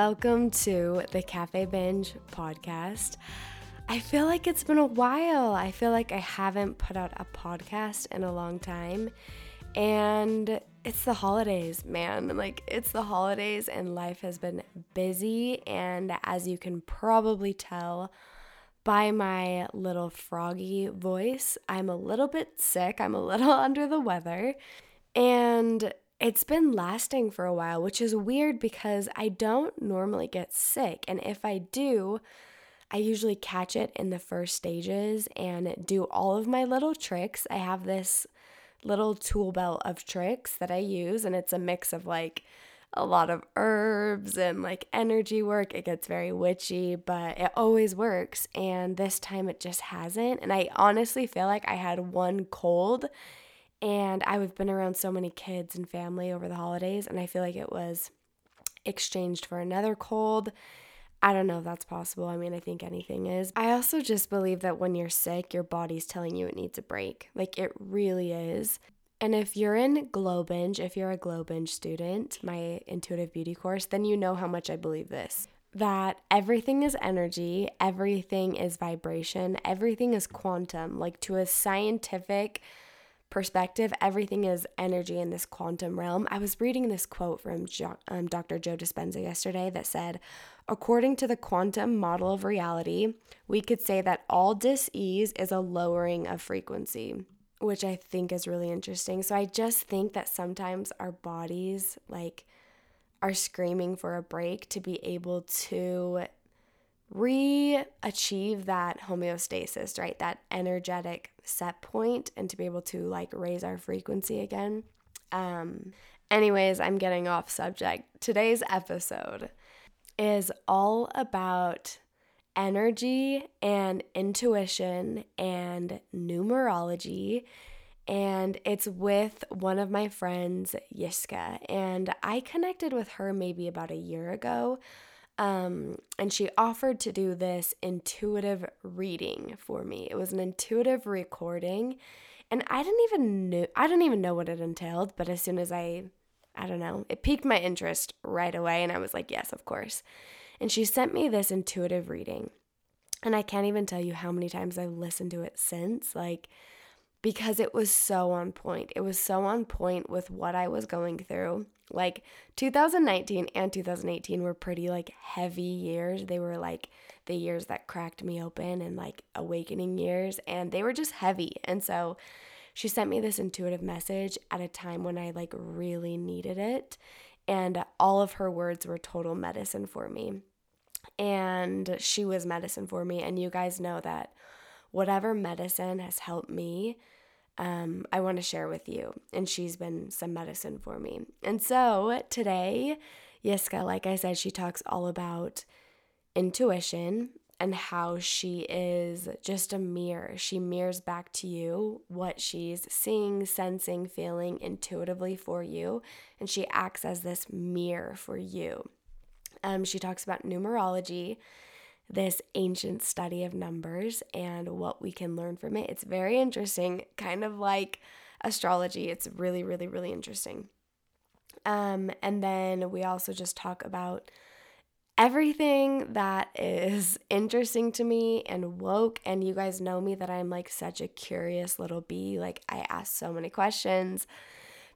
welcome to the Cafe Binge podcast. I feel like it's been a while. I feel like I haven't put out a podcast in a long time. And it's the holidays, man. Like, it's the holidays, and life has been busy. And as you can probably tell by my little froggy voice, I'm a little bit sick. I'm a little under the weather. And it's been lasting for a while, which is weird because I don't normally get sick. And if I do, I usually catch it in the first stages and do all of my little tricks. I have this little tool belt of tricks that I use, and it's a mix of like a lot of herbs and like energy work. It gets very witchy, but it always works. And this time it just hasn't. And I honestly feel like I had one cold, and I've been around so many kids and family over the holidays, and I feel like it was exchanged for another cold I don't know if that's possible. I mean, I think anything is. I also just believe that when you're sick, your body's telling you it needs a break. Like it really is. And if you're in Glow Binge, if you're a Glow Binge student, my intuitive beauty course, then you know how much I believe this. That everything is energy, everything is vibration, everything is quantum. Like to a scientific perspective, everything is energy in this quantum realm. I was reading this quote from jo- um, Dr. Joe Dispenza yesterday that said, According to the quantum model of reality, we could say that all dis-ease is a lowering of frequency, which I think is really interesting. So I just think that sometimes our bodies like are screaming for a break to be able to re-achieve that homeostasis, right? That energetic set point and to be able to like raise our frequency again. Um anyways, I'm getting off subject. Today's episode is all about energy and intuition and numerology. And it's with one of my friends, Yiska. And I connected with her maybe about a year ago. Um, and she offered to do this intuitive reading for me. It was an intuitive recording. And I didn't even know I didn't even know what it entailed, but as soon as I I don't know, it piqued my interest right away. And I was like, yes, of course. And she sent me this intuitive reading. And I can't even tell you how many times I've listened to it since, like, because it was so on point. It was so on point with what I was going through. Like 2019 and 2018 were pretty like heavy years. They were like the years that cracked me open and like awakening years and they were just heavy. And so she sent me this intuitive message at a time when I like really needed it. And all of her words were total medicine for me. And she was medicine for me. And you guys know that whatever medicine has helped me, um, I want to share with you. And she's been some medicine for me. And so today, Yiska, like I said, she talks all about intuition and how she is just a mirror. She mirrors back to you what she's seeing, sensing, feeling intuitively for you, and she acts as this mirror for you. Um, she talks about numerology, this ancient study of numbers, and what we can learn from it. It's very interesting, kind of like astrology. It's really, really, really interesting. Um, and then we also just talk about everything that is interesting to me and woke. And you guys know me that I'm like such a curious little bee. Like, I ask so many questions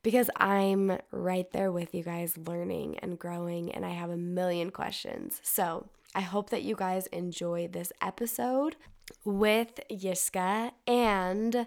because I'm right there with you guys learning and growing, and I have a million questions. So, I hope that you guys enjoy this episode with Yiska and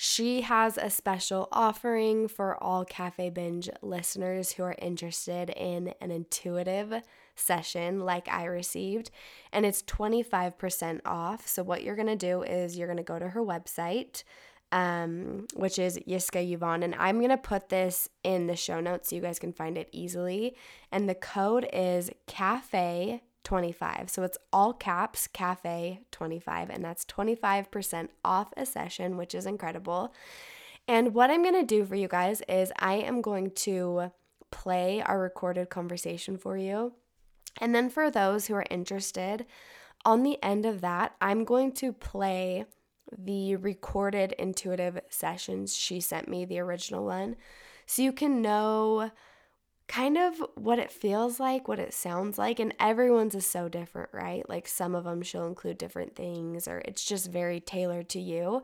she has a special offering for all Cafe Binge listeners who are interested in an intuitive session like I received, and it's 25% off. So, what you're going to do is you're going to go to her website, um, which is Yiska Yvonne, and I'm going to put this in the show notes so you guys can find it easily. And the code is CAFE 25. So it's all caps, cafe 25, and that's 25% off a session, which is incredible. And what I'm going to do for you guys is I am going to play our recorded conversation for you. And then for those who are interested, on the end of that, I'm going to play the recorded intuitive sessions she sent me, the original one, so you can know kind of what it feels like, what it sounds like. And everyone's is so different, right? Like some of them she'll include different things, or it's just very tailored to you.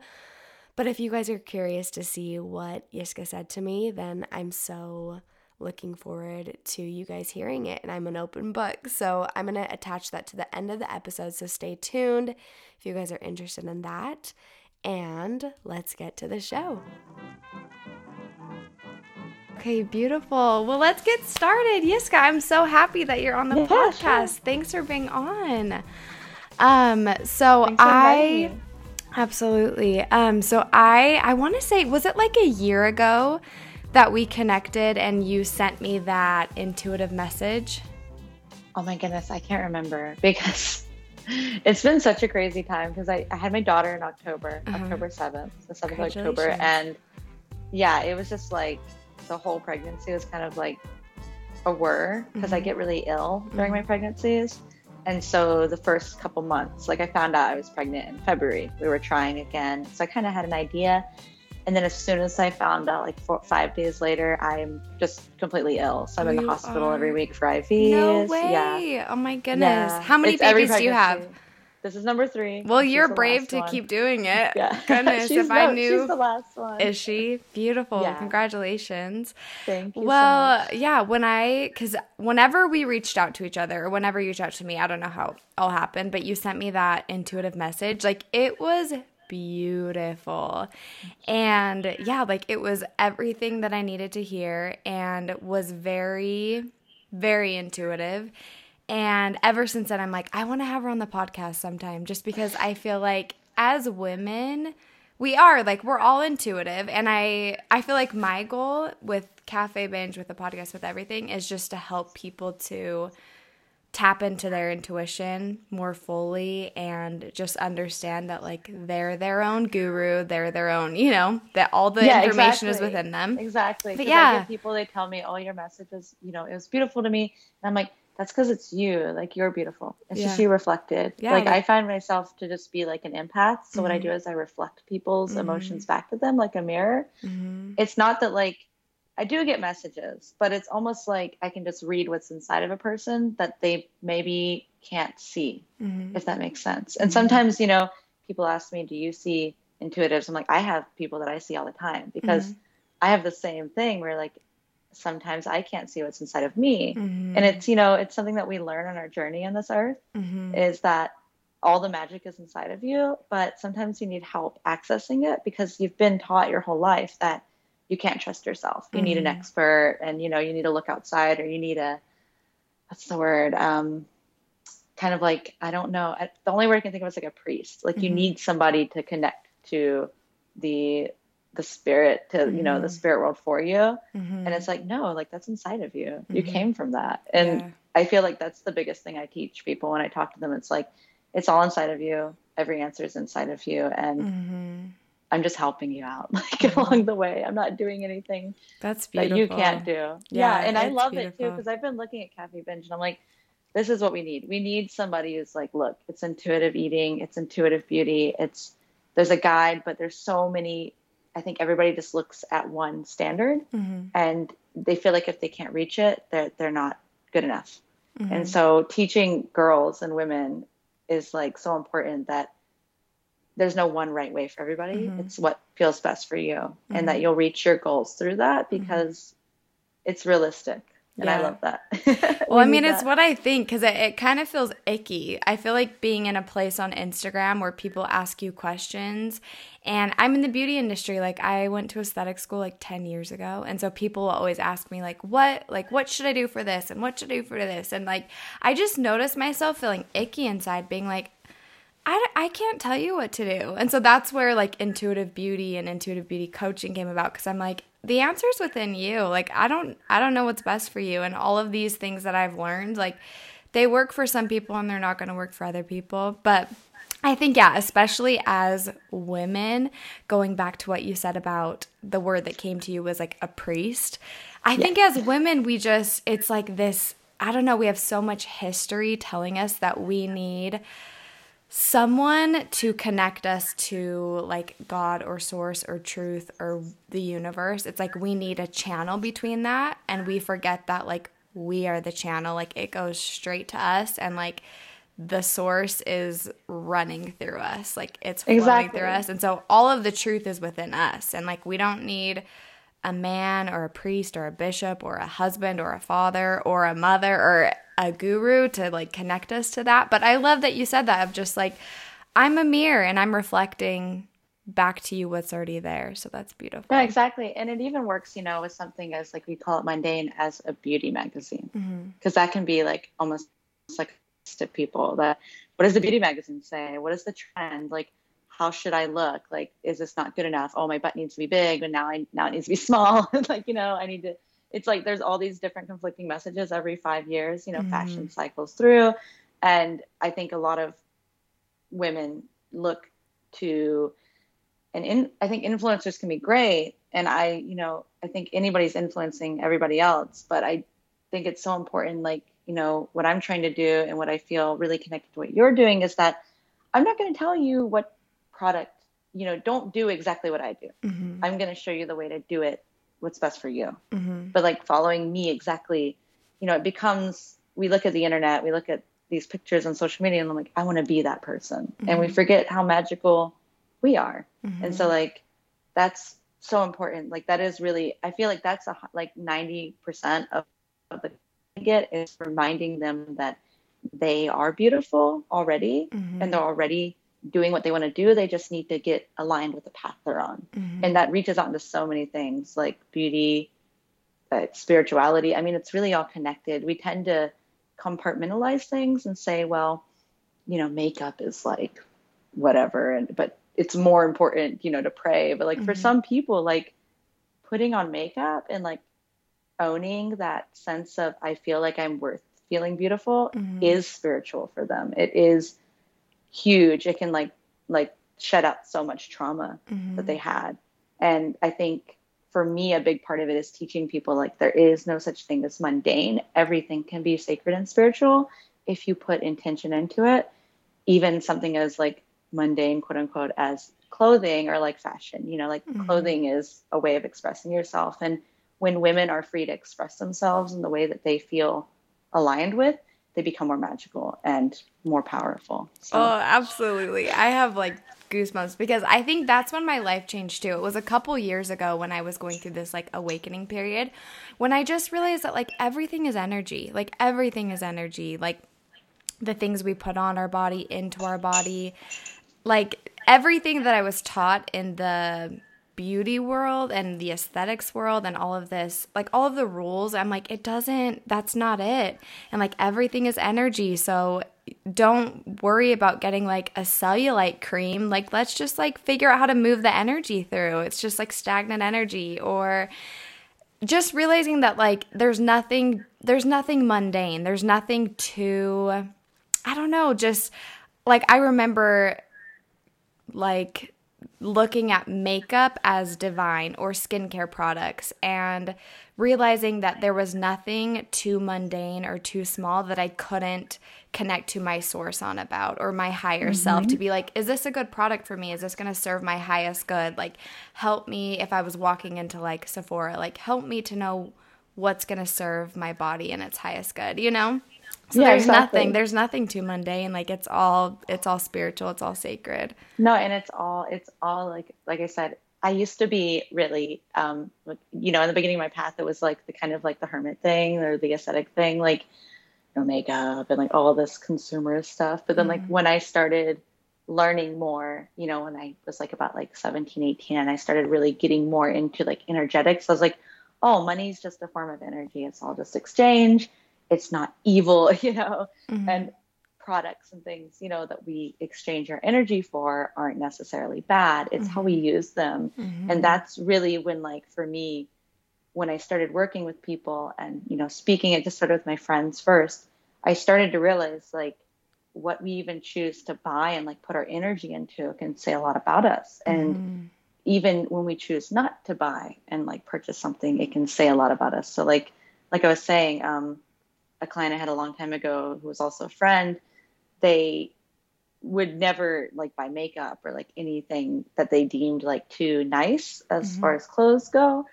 But if you guys are curious to see what Yiska said to me, then I'm so looking forward to you guys hearing it. And I'm an open book. So I'm going to attach that to the end of the episode. So stay tuned if you guys are interested in that. And let's get to the show. Okay, beautiful. Well, let's get started. Yiska, I'm so happy that you're on the yeah, podcast. Sure. Thanks for being on. Um, so I absolutely. Um, so I I want to say, was it like a year ago that we connected and you sent me that intuitive message? Oh my goodness, I can't remember because it's been such a crazy time because I, I had my daughter in October, uh-huh. October 7th, the 7th of October. And yeah, it was just like the whole pregnancy was kind of like a whir because mm-hmm. I get really ill during mm-hmm. my pregnancies. And so the first couple months, like I found out I was pregnant in February. We were trying again. So I kind of had an idea. And then as soon as I found out, like four, five days later, I'm just completely ill. So I'm in the hospital are. every week for IVs. No way! Yeah. Oh my goodness! Yeah. How many it's babies do you have? This is number three. Well, you're brave to one. keep doing it. Yeah. Goodness, if I knew. She's the last one. Is she? Beautiful. Yeah. Congratulations. Thank you. Well, so yeah, when I, because whenever we reached out to each other, or whenever you reached out to me, I don't know how it all happened, but you sent me that intuitive message. Like, it was beautiful. And yeah, like it was everything that I needed to hear and was very, very intuitive. And ever since then, I'm like, I want to have her on the podcast sometime just because I feel like as women, we are like we're all intuitive. And i i feel like my goal with cafe binge with the podcast with everything is just to help people to tap into their intuition more fully and just understand that like they're their own guru they're their own you know that all the yeah, information exactly. is within them. Exactly. But yeah. people they tell me oh your message was you know it was beautiful to me. And i'm like that's because it's you like you're beautiful it's yeah. just you reflected yeah, like i find myself to just be like an empath so mm-hmm. what i do mm-hmm. is i reflect people's mm-hmm. emotions back to them like a mirror mm-hmm. it's not that like I do get messages, but it's almost like I can just read what's inside of a person that they maybe can't see, mm-hmm. if that makes sense. And mm-hmm. sometimes, you know, people ask me, Do you see intuitives? I'm like, I have people that I see all the time because. I have the same thing where, like, sometimes I can't see what's inside of me. Mm-hmm. And it's, you know, it's something that we learn on our journey on this earth mm-hmm. is that all the magic is inside of you, but sometimes you need help accessing it because you've been taught your whole life that you can't trust yourself. You mm-hmm. need an mm-hmm. expert and you know, you need to look outside or you need a what's the word? Um kind of like I don't know. I, the only word I can think of is like a priest. Like mm-hmm. you need somebody to connect to the the spirit to mm-hmm. you know the mm-hmm. spirit world for you mm-hmm. and it's like no like that's inside of you you came from that and yeah. i feel like that's the biggest thing i teach people when i talk to them it's like it's all inside of you every answer is inside of you and I'm just helping you out like mm-hmm. along the way. I'm not doing anything that's beautiful. that you can't do. Yeah, yeah and I love beautiful. it too because I've been looking at Cafe Binge and I'm like, this is what we need. We need somebody who's like, look, it's intuitive eating, it's intuitive beauty, it's there's a guide, but there's so many. I think everybody just looks at one standard, mm-hmm. and they feel like if they can't reach it, they're they're not good enough. Mm-hmm. And so teaching girls and women is like so important that there's no one right way for everybody. Mm-hmm. It's what feels best for you, and that mm-hmm. you'll reach your goals through that mm-hmm. because it's realistic. And yeah. I love that. well, I mean, that. it's what I think because it, it kind of feels icky. I feel like being in a place on Instagram where people ask you questions, and I'm in the beauty industry. Like, I went to aesthetic school like 10 years ago. And so people always ask me, like, what, like, what should I do for this? And what should I do for this? And like, I just noticed myself feeling icky inside, being like, I, I can't tell you what to do. And so that's where like intuitive beauty and intuitive beauty coaching came about because I'm like the answer's within you. Like I don't I don't know what's best for you and all of these things that I've learned like they work for some people and they're not going to work for other people, but I think, yeah, especially as women, going back to what you said about the word that came to you was like a priest. I yeah. think as women, we just, it's like this, I don't know, we have so much history telling us that we need someone to connect us to like God or source or truth or the universe. It's like we need a channel between that. And we forget that like we are the channel, like it goes straight to us. And like, the source is running through us like it's flowing exactly. through us and so all of the truth is within us and like we don't need a man or a priest or a bishop or a husband or a father or a mother or a guru to like connect us to that but i love that you said that of just like i'm a mirror and i'm reflecting back to you what's already there so that's beautiful yeah exactly and it even works you know with something as like we call it mundane as a beauty magazine because mm-hmm. that can be like almost like to people that what does the beauty magazine say? What is the trend? Like, how should I look? Like, is this not good enough? Oh, my butt needs to be big, and now I now it needs to be small. like, you know, I need to. It's like there's all these different conflicting messages every five years. You know, mm-hmm. fashion cycles through, and I think a lot of women look to, and in I think influencers can be great, and I, you know, I think anybody's influencing everybody else, but I think it's so important, like you know, what I'm trying to do and what I feel really connected to what you're doing is that I'm not going to tell you what product, you know, don't do exactly what I do. Mm-hmm. I'm going to show you the way to do it, what's best for you. Mm-hmm. But like following me exactly, you know, it becomes, we look at the internet, we look at these pictures on social media and I'm like, I want to be that person. Mm-hmm. And we mm-hmm. forget how magical we are. And so mm-hmm. like, that's so important. Like that is really, I feel like that's a, like 90% of, of the get is reminding them that they are beautiful already mm-hmm. and they're already doing what they want to do. They just need to get aligned with the path they're on. Mm-hmm. And that reaches out into so many things like beauty, uh, spirituality. I mean, it's really all connected. We tend to compartmentalize things and say, well, you know, makeup is like whatever. And, but it's more important, you know, to pray. But like mm-hmm. for some people, like putting on makeup and like owning that sense of I feel like I'm worth feeling beautiful mm-hmm. is spiritual for them. It is huge. It can like like shed out so much trauma mm-hmm. that they had. And I think for me a big part of it is teaching people like there is no such thing as mundane. Everything can be sacred and spiritual if you put intention into it. Even something as like mundane quote unquote as clothing or like fashion, you know, like mm-hmm. clothing is a way of expressing yourself and when women are free to express themselves in the way that they feel aligned with, they become more magical and more powerful. So. Oh, absolutely. I have like goosebumps because I think that's when my life changed too. It was a couple years ago when I was going through this like awakening period when I just realized that like everything is energy. Like everything is energy. Like the things we put on our body, into our body, like everything that I was taught in the beauty world and the aesthetics world and all of this, like all of the rules, I'm like, it doesn't, that's not it. And like everything is energy. So don't worry about getting like a cellulite cream. Like, let's just like figure out how to move the energy through. It's just like stagnant energy or just realizing that like there's nothing, there's nothing mundane. There's nothing too, I don't know, just like I remember like looking at makeup as divine or skincare products and realizing that there was nothing too mundane or too small that I couldn't connect to my source on about or my higher mm-hmm. self to be like, is this a good product for me? Is this going to serve my highest good? Like, help me if I was walking into like Sephora, like, help me to know what's going to serve my body in its highest good, you know? So yeah, there's exactly. nothing there's nothing too mundane. Like it's all it's all spiritual, it's all sacred. No, and it's all it's all like like I said, I used to be really um you know, in the beginning of my path it was like the kind of like the hermit thing or the ascetic thing, like no makeup and like all this consumerist stuff. But then mm-hmm. like when I started learning more, you know, when I was like about like 17, 18, and I started really getting more into like energetics, I was like, oh, money's just a form of energy. It's all just exchange it's not evil, you know, mm-hmm. and products and things, you know, that we exchange our energy for aren't necessarily bad. It's mm-hmm. how we mm-hmm. use them. Mm-hmm. And that's really when, like, for me, when I started working with people and, you know, speaking, it just started with my friends first. I started to realize, like, what we even choose to buy and like put our energy into can say a lot about us. And mm. even when we choose not to buy and like purchase something, it can say a lot about us. So like like I was saying, um, a client I had a long time ago who was also a friend, they would never like buy makeup or like anything that they deemed like too nice as mm-hmm. far as clothes go.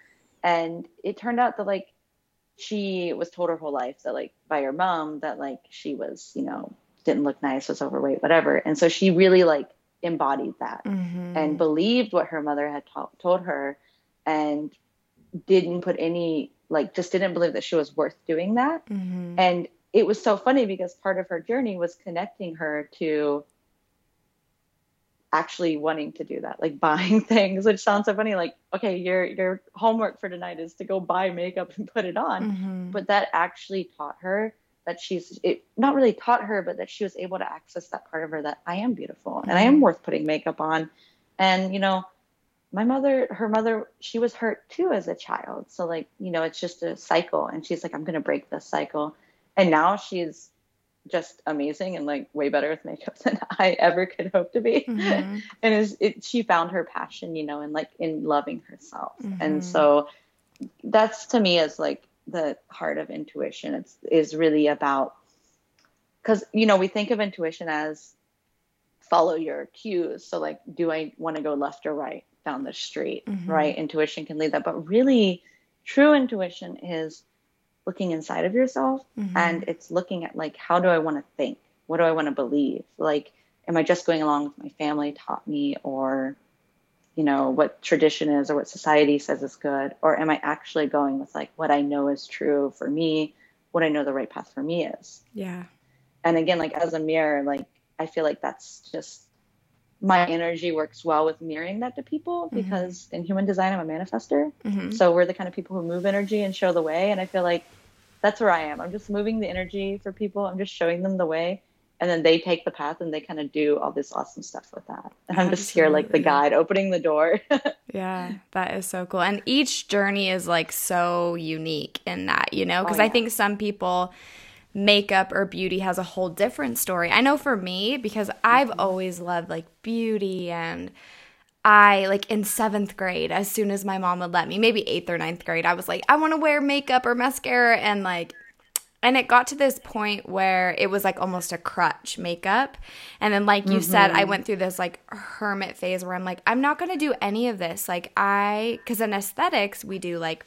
And it turned out that like she was told her whole life that like by her mom that like she was, you know, didn't look nice, was overweight, whatever. And so she really like embodied that mm-hmm. and believed what her mother had told her and didn't put any like just didn't believe that she was worth doing that. Mm-hmm. And it was so funny because part of her journey was connecting her to actually wanting to do that, like buying things, which sounds so funny. Like, okay, your your homework for tonight is to go buy makeup and put it on, mm-hmm. but that actually taught her that she's it not really taught her, but that she was able to access that part of her that I am beautiful mm-hmm. and I am mm-hmm. worth putting makeup on, and you know. My mother, her mother, she was hurt too as a child. So, like, you know, it's just a cycle. And she's like, I'm going to break this cycle. And now she's just amazing and like way better with makeup than I ever could hope to be. Mm-hmm. and is it she found her passion, you know, and like in loving herself. Mm-hmm. And so that's to me is like the heart of intuition. It's is really about because you know we think of intuition as follow your cues. So like, do I want to go left or right down the street? Mm-hmm. Right? Intuition can lead that, but really, true intuition is looking inside of yourself mm-hmm. and it's looking at like how do i want to think what do i want to believe like am i just going along with my family taught me or you know what tradition is or what society says is good or am i actually going with like what i know is true for me what i know the right path for me is yeah and again like as a mirror like i feel like that's just my energy works well with mirroring that to people mm-hmm. because in human design, I'm a manifestor. Mm-hmm. So we're the kind of people who move energy and show the way. And I feel like that's where I am. I'm just moving the energy for people. I'm just showing them the way. And then they take the path and they kind of do all this awesome stuff with that. And I'm just here like the guide, opening the door. yeah, that is so cool. And each journey is like so unique in that, you know, because oh, yeah. I think some people makeup or beauty has a whole different story. I know for me, because I've mm-hmm. always loved like beauty and I like in seventh grade, as soon as my mom would let me, maybe eighth or ninth grade, I was like, I want to wear makeup or mascara and like and it got to this point where it was like almost a crutch makeup and then like you mm-hmm. said i mm-hmm. went through this like hermit phase where i'm like i'm not going to do any of this like i because in aesthetics we do like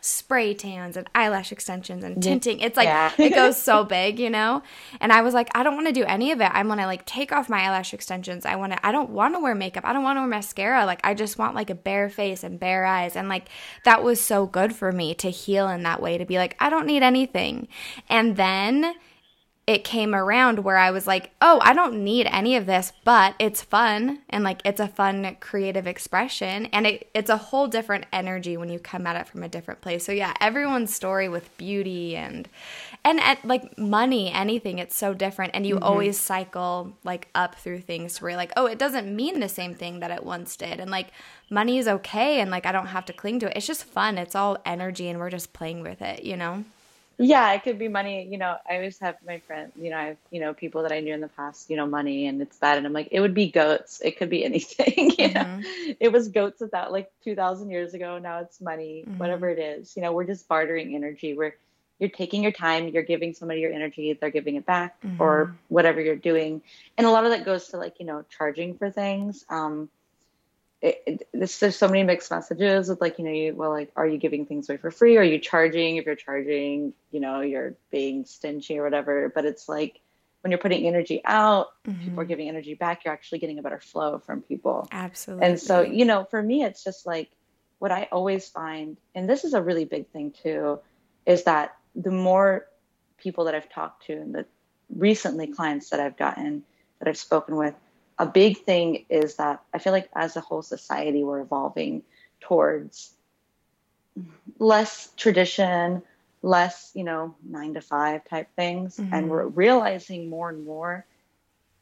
spray tans and eyelash extensions and tinting. It's like yeah. it goes so big, you know? And I was like, I don't want to do any of it. I want to like take off my eyelash extensions. I want to I don't want to wear makeup. I don't want to wear mascara. Like I just want like a bare face and bare eyes. And like that was so good for me to heal in that way to be like, I don't need anything. And then it came around where I was like, oh, I don't need any of this, but it's fun and like it's a fun creative expression and it, it's a whole different energy when you come at it from a different place. So yeah, everyone's story with beauty and and at, like money, anything, it's so different and you mm-hmm. always cycle like up through things where you're like, oh, it doesn't mean the same thing that it once did. And like money is okay and like I don't have to cling to it. It's just fun. It's all energy and we're just playing with it, you know? Yeah it could be money. You know i always have my friends you know i have you know people that i knew in the past you know money and it's bad and i'm like it would be goats. It could be anything. You mm-hmm. know it was goats without like 2000 years ago. Now it's money mm-hmm. whatever it is. You know we're just bartering energy. We're you're taking your time. You're giving somebody your energy. They're giving it back mm-hmm. or whatever you're doing. And a lot of that goes to like you know charging for things. Um it, it, this, there's so many mixed messages with like you know you well like are you giving things away for free? Are you charging? If you're charging you know you're being stingy or whatever. But it's like when you're putting energy out mm-hmm. people are giving energy back you're actually getting a better flow from people. Absolutely. And so you know for me it's just like what i always find and this is a really big thing too is that the more people that i've talked to and the recently clients that i've gotten that i've spoken with a big thing is that I feel like as a whole society, we're evolving towards less tradition, less, you know, nine to five type things. Mm-hmm. And we're realizing more and more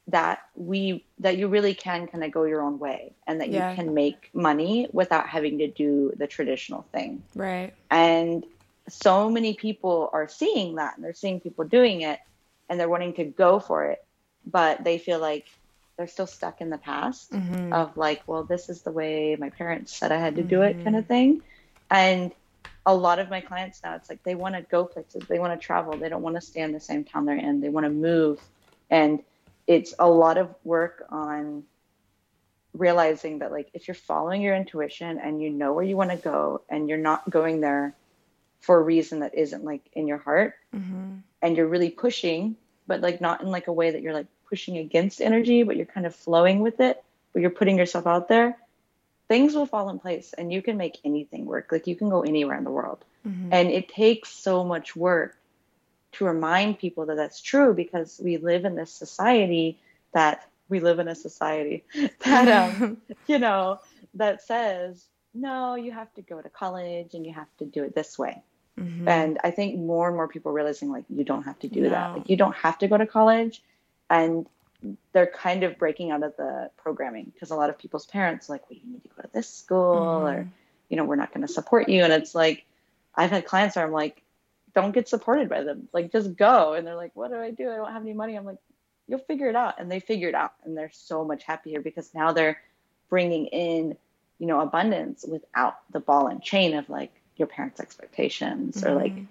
that we that you really can kind of go your own way and that yeah. you can make money without having to do the traditional thing. Right. And so many people are seeing that and they're seeing people doing it and they're wanting to go for it but they feel like they're still stuck in the past mm-hmm. of like, well, this is the way my parents said I had to do it, kind of mm-hmm. thing. And a lot of my clients now, it's like they want to go places, they want to travel, they don't want to stay in the same town they're in, they want to move. And it's a lot of work on realizing that, like, if you're following your intuition and you know where you want to go and you're not going there for a reason that isn't like in your heart mm-hmm. and you're really pushing, but like not in like a way that you're like pushing against energy, but you're kind of flowing with it, but you're putting yourself out there, things will fall in place and you can make anything work. Like you can go anywhere in the world. Mm-hmm. And it takes so much work to remind people that that's true because we live in this society that we live in a society that um you know that says no you have to go to college and you have to do it this way mm-hmm. and i think more and more people realizing like you don't have to do no. that like you don't have to go to college and they're kind of breaking out of the programming because a lot of people's parents like, well, you need to go to this school mm-hmm. or, you know, we're not going to support you. And it's like, I've had clients where I'm like, don't get supported by them. Like, just go. And they're like, what do I do? I don't have any money. I'm like, you'll figure it out. And they figure it out. And they're so much happier because now they're bringing in, you know, abundance without the ball and chain of like your parents' expectations mm-hmm. or like mm-hmm.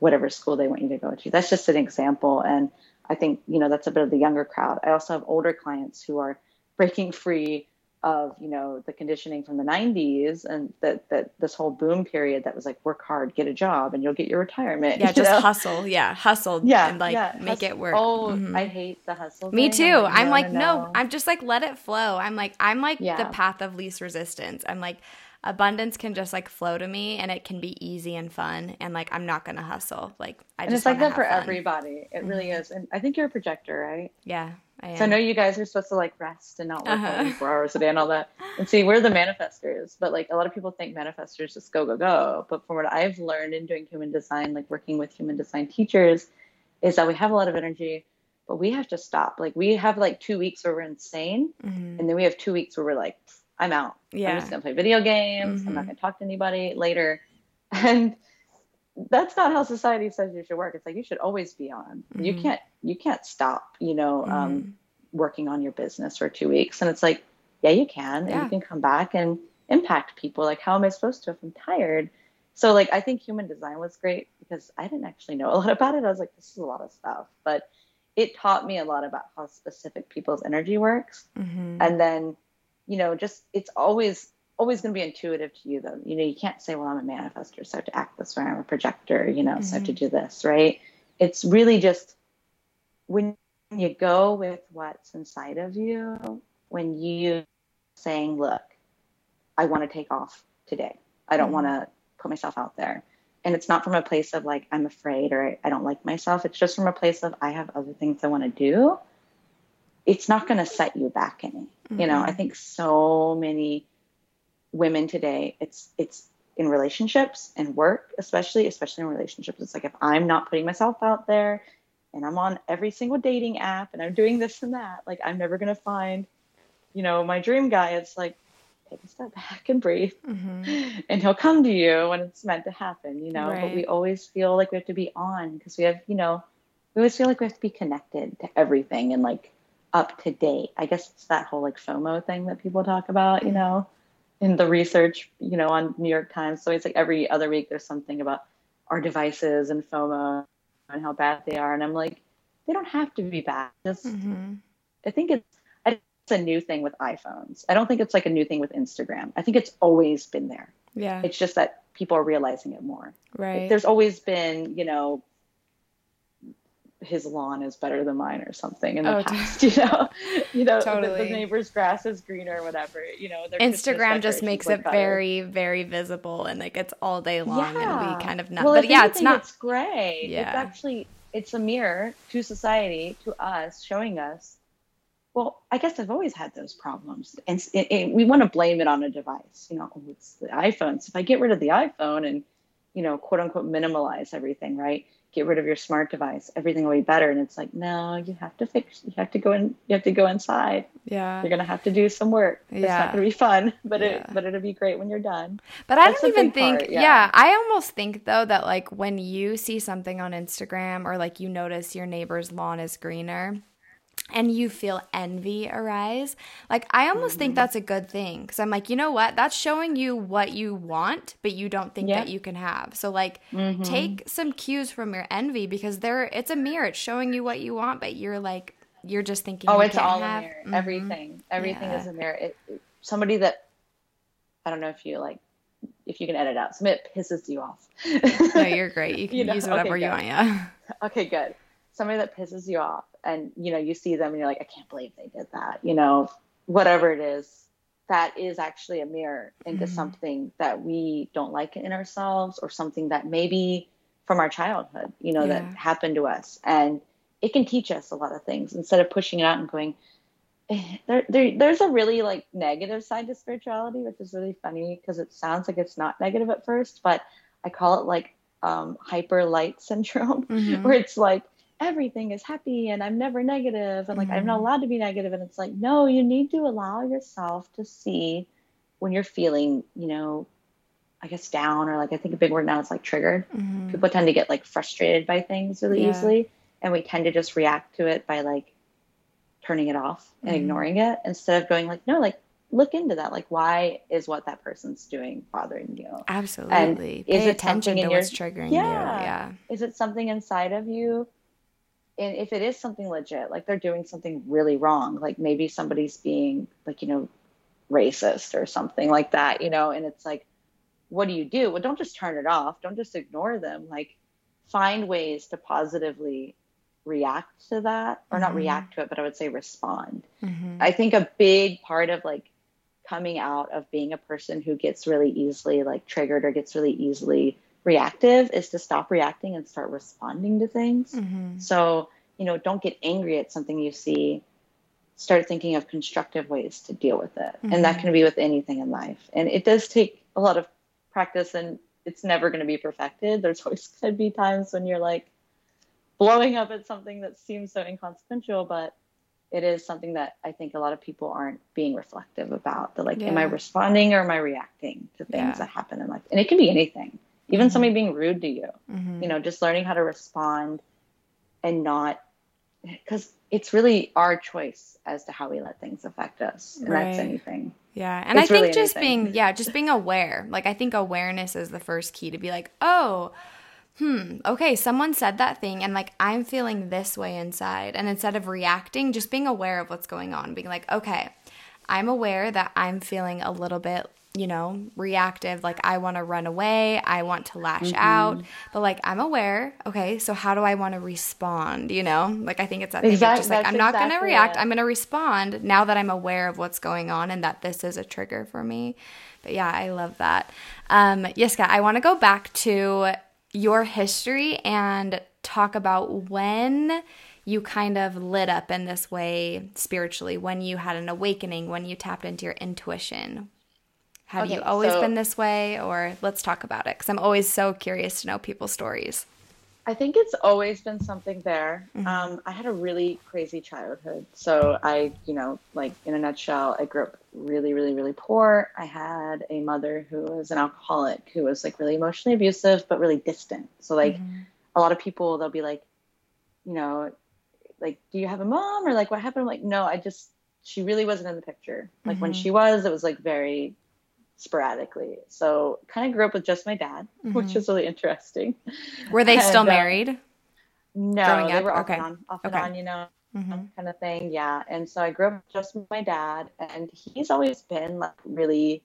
whatever school they want you to go to. That's just an example. And I think, you know, that's a bit of the younger crowd. I also have older clients who are breaking free of, you know, the conditioning from the 90s and that, that this whole boom period that was like work hard, get a job and you'll get your retirement. Yeah, just know? hustle. Yeah, hustle. Yeah. And like yeah, make it work. Oh, mm-hmm. I hate the hustle. Me thing. too. I'm like, I'm like no, I'm just like, let it flow. I'm like, I'm like yeah. the path of least resistance. I'm like, abundance can just like flow to me and it can be easy and fun and like I'm not gonna hustle. Like I and just it's like that for fun. everybody. It mm-hmm. really is. And I think you're a projector, right? Yeah. I so I know you guys are supposed to like rest and not work uh-huh. 24 hours a day and all that. And see, we're the manifestors, but like a lot of people think manifestors just go, go, go. But from what I've learned in doing human design, like working with human design teachers, is that we have a lot of energy, but we have to stop. Like we have like two weeks where we're insane, mm-hmm. and then we have two weeks where we're like, I'm out. Yeah. I'm just gonna play video games. Mm-hmm. I'm not mm-hmm. gonna talk to anybody later. And that's not how society says you should work. It's like you should always be on. Mm-hmm. You can't you can't stop, you know, um, mm-hmm. um, working on your business for two weeks. And it's like, yeah, you can. Yeah. And you can come back and impact people. Like, how am I supposed to if I'm tired? So like I think human design was great because I didn't actually know a lot about it. I was like, this is a lot of stuff. But it taught me a lot about how specific people's energy works. Mm-hmm. And then you know, just it's always always going to be intuitive to you though. You know, you can't say, well, I'm a manifestor, so I have to act this way. I'm a projector, you know, mm-hmm. so I have to mm-hmm. do this, right? It's really just when you go with what's inside of you, when you saying, look, I want to take off today. I don't mm-hmm. want to put myself out there. And it's not from a place of like, I'm afraid or I don't like myself. It's just from a place of I have other things I want to do it's not going to set you back any. Mm-hmm. You know, I mm-hmm. think so many women today, it's it's in relationships and work, especially especially in relationships. It's like if I'm not putting myself out there and I'm on every single dating app and I'm doing this and that, like I'm never going to find, you know, my dream guy. It's like take a step back and breathe mm-hmm. and he'll come to you when it's meant to happen, you know, right. but we always feel like we have to be on because we have, you know, we always feel like we have to be connected to everything and like up to date. I guess it's that whole like FOMO thing that people talk about, you know, in the research, you know, on New York Times. So it's like every other week there's something about our devices and FOMO and how bad they are. And I'm like, they don't have to be bad. Just, mm-hmm. I think it's, it's a new thing with iPhones. I don't think it's like a new thing with Instagram. I think it's always been there. Yeah. It's just that people are realizing it more. Right. Like, there's always been, you know, his lawn is better than mine or something in the oh, past, you know, you know, totally. the, the, neighbor's grass is greener or whatever, you know, Instagram just makes it better. very, very visible and like it's all day long yeah. and we kind of not, well, but yeah, it's not, it's gray. Yeah. It's actually, it's a mirror to society, to us, showing us, well, I guess I've always had those problems. And we want to blame it on a device, you know, oh, it's the iPhone. So if I get rid of the iPhone and, you know, quote unquote, minimalize everything, right? Get rid of your smart device everything will be better and it's like no you have to fix you have to go in you have to go inside yeah you're gonna have to do some work yeah. it's not gonna be fun but yeah. it but it'll be great when you're done but i don't even think part, yeah. yeah i almost think though that like when you see something on instagram or like you notice your neighbor's lawn is greener and you feel envy arise, like I almost mm-hmm. think that's a good thing because I'm like, you know what? That's showing you what you want, but you don't think yeah. that you can have. So like, mm-hmm. take some cues from your envy because there, it's a mirror. It's showing you what you want, but you're like, you're just thinking. Oh, it's all have. a mirror. Mm-hmm. Everything, everything yeah. is a mirror. It, it, somebody that I don't know if you like if you can edit out somebody that pisses you off. no, you're great. You can you know? use whatever okay, you want. Yeah. Okay, good. Somebody that pisses you off, and you know you see them, and you're like, I can't believe they did that. You know, whatever it is, that is actually a mirror into mm-hmm. something that we don't like in ourselves, or something that maybe from our childhood, you know, yeah. that happened to us, and it can teach us a lot of things instead of pushing it out and going there, there there's a really like negative side to spirituality which is really funny because it sounds like it's not negative at first but i call it like um, hyper light syndrome mm-hmm. where it's like everything is happy and i'm never negative and like mm-hmm. i'm not mm-hmm. allowed to be negative and it's like no you need to allow yourself to see when you're feeling you know i guess down or like i think a big word now is like triggered mm-hmm. people tend to get like frustrated by things really yeah. easily and we tend to just react to it by like turning it off and mm-hmm. ignoring it instead of going like no like look into that like why is what that person's doing bothering you absolutely and Pay is it in your, what's triggering yeah, you yeah is it something inside of you and if it is something legit like they're doing something really wrong like maybe somebody's being like you know racist or something like that you know and it's like what do you do well don't just turn it off don't just ignore them like find ways to positively react to that or mm-hmm. not react to it but i would say respond mm-hmm. i think a big part of like coming out of being a person who gets really easily like triggered or gets really easily reactive is to stop reacting and start responding to things mm-hmm. so you know don't get angry at something you see start thinking of constructive ways to deal with it and that mm-hmm. can be with anything in life and it does take a lot of practice and it's never going to be perfected there's always going to be times when you're like blowing up at something that seems so inconsequential, but it is something that I think a lot of people aren't being reflective about. The like, yeah. am I responding or am I reacting to things yeah. that happen in life? And it can be anything, even mm-hmm. somebody being rude to you. Mm-hmm. You know, just learning how to respond and not because it's really our choice as to how we let things affect us, and right. that's anything. Yeah, and it's I think really just anything. being yeah, just being aware. Like I think awareness is the first key to be like, oh hmm, okay, someone said that thing and like I'm feeling this way inside. And instead of reacting, just being aware of what's going on, being like, okay, I'm aware that I'm feeling a little bit, you know, reactive. Like I want to run away, I want to lash mm-hmm. out, but like I'm aware, okay, so how do I want to respond, you know? Like I think it's that exactly, just like, I'm not exactly going to react, it. I'm going to respond now that I'm aware of what's going on and that this is a trigger for me. But yeah, I love that. Um, Yiska, I want to go back to your history and talk about when you kind of lit up in this way spiritually, when you had an awakening, when you tapped into your intuition. Have okay, you always so, been this way, or let's talk about it? Because I'm always so curious to know people's stories. I think it's always been something there. Mm-hmm. Um, I had a really crazy childhood. So I, you know, like in a nutshell, I grew up really, really, really poor. I had a mother who was an alcoholic who was like really emotionally abusive, but really distant. So like mm-hmm. a lot of people, they'll be like, you know, like, do you have a mom or like what happened? I'm like, no, I just, she really wasn't in the picture. Like mm-hmm. when she was, it was like very sporadically. So kind of grew up with just my dad, mm-hmm. which is really interesting. Were they and, still uh, married? Uh, no, they were off okay. and on, off okay. and on, you know, mm-hmm. kind of thing. Yeah. And so I grew up just with my dad, and he's always been like really.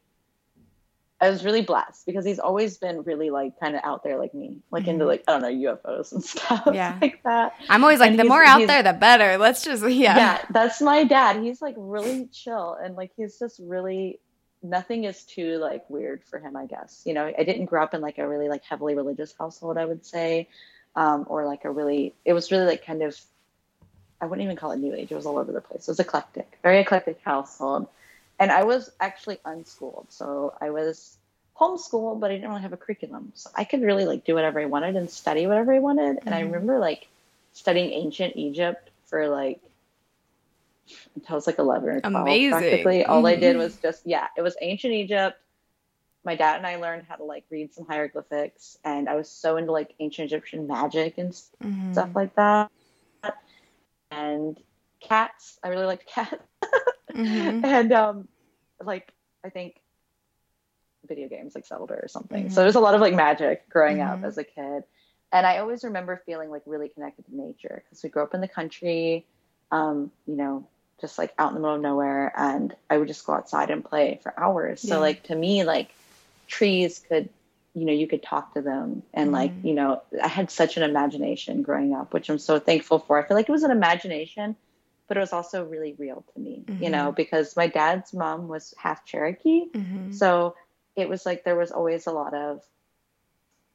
I was really blessed because he's always been really like kind of out there like me, like mm-hmm. into like I don't know UFOs and stuff yeah. like that. I'm always like and the more out there the better. Let's just yeah. Yeah, that's my dad. He's like really chill and like he's just really nothing is too like weird for him, I guess. You know, I didn't grow up in like a really like heavily religious household, I would say, um, or like a really. It was really like kind of. I wouldn't even call it new age. It was all over the place. It was eclectic, very eclectic household, and I was actually unschooled, so I was homeschooled, but I didn't really have a curriculum, so I could really like do whatever I wanted and study whatever I wanted. Mm-hmm. And I mm-hmm. remember like studying ancient Egypt for like until I was like 11 or 12. Amazing. Practically all mm-hmm. I did mm-hmm. was just, yeah, it was ancient Egypt. My dad and I learned how to like read some hieroglyphics, and I was so into like ancient Egyptian magic and mm-hmm. stuff like that. And cats. I really liked cats. mm-hmm. And um, like I think video games like Zelda or something. Mm-hmm. So there's a lot of like magic growing mm-hmm. up as a kid. And I always remember feeling like really connected to nature because we grew up in the country, um, you know, just like out in the middle of nowhere. And I would just go outside and play for hours. Yeah. So, like, to me, like trees could, you know, you could talk to them. And mm-hmm. like, you know, I had such an imagination growing up, which I'm so thankful for. I feel like it was an imagination, but it was also really real to me, mm-hmm. you know, because my dad's mom was half Cherokee. Mm-hmm. So it was like there was always a lot of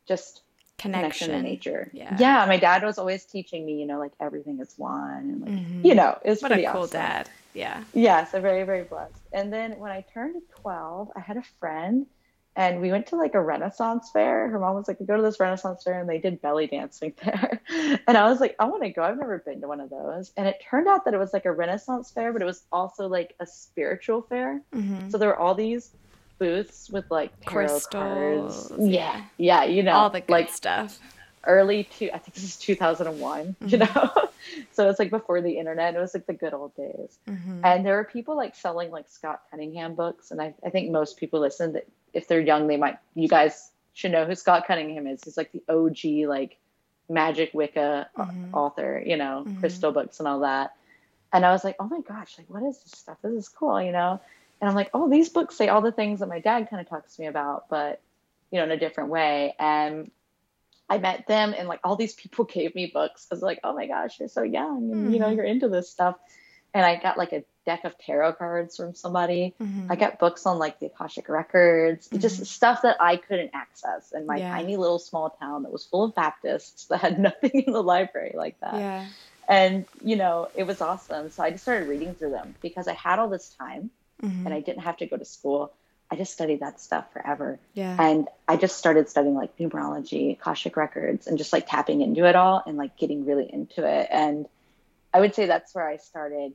just connection, connection to nature. Yeah. Yeah. My dad was always teaching me, you know, like everything is one and like, mm-hmm. you know, it was what pretty a cool awesome. dad. Yeah. Yeah. So very, very blessed. And then when I turned 12, I had a friend and we went to like a Renaissance fair. Her mom was like, go to this Renaissance fair and they did belly dancing there. and I was like, I want to go. I've never been to one of those. And it turned out that it was like a Renaissance fair, but it was also like a spiritual fair. Mm-hmm. So there were all these booths with like crystals. Cards. Yeah, yeah, you know, all the good like stuff. Early two, I think this is 2001. Mm-hmm. You know, so it's like before the internet. It was like the good old days, mm-hmm. and there were people like selling like Scott Cunningham books, and I, I think most people listen that if they're young, they might. You guys should know who Scott Cunningham is. He's like the OG like magic Wicca mm-hmm. author. You know, mm-hmm. crystal books and all that. And I was like, oh my gosh, like what is this stuff? This is cool, you know and I'm like, oh, these books say all the things that my dad kind of talks to me about, but you know, in a different way. And I met them, and like all these people gave me books because like, oh my gosh, you're so young, and mm-hmm. you know, mm-hmm. you're into this stuff. And I got like a deck of tarot cards from somebody. Mm-hmm. I got books on like the Akashic records, mm-hmm. just stuff that I couldn't access in my yeah. tiny little small town that was full of Baptists that had nothing in the library like that. Yeah. And you know, it was awesome. So I just started reading through them because I had all this time mm-hmm. and I didn't have to go to school. I just studied that stuff forever. Yeah. And I just started studying like numerology, Akashic records, and just like tapping into it all and like getting really into it. And I would say that's where I started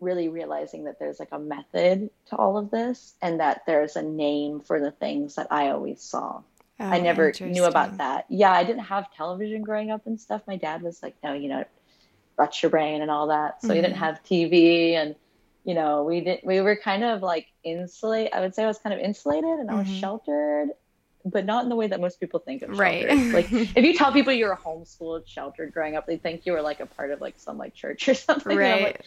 really realizing that there's like a method to all of this and that there's a name for the things that I always saw. Oh, I never knew about that. Yeah, I didn't have television growing up and stuff. My dad was like, no, you know, rot your brain and all that. So mm-hmm. he didn't have TV and you know, we didn't, we were kind of like insulate. I would say I was kind of insulated and I was mm-hmm. sheltered, but not in the way that most people think of right. like if you tell people you were homeschooled, sheltered growing up, they think you were like a part of like some like church or something. Right. Like,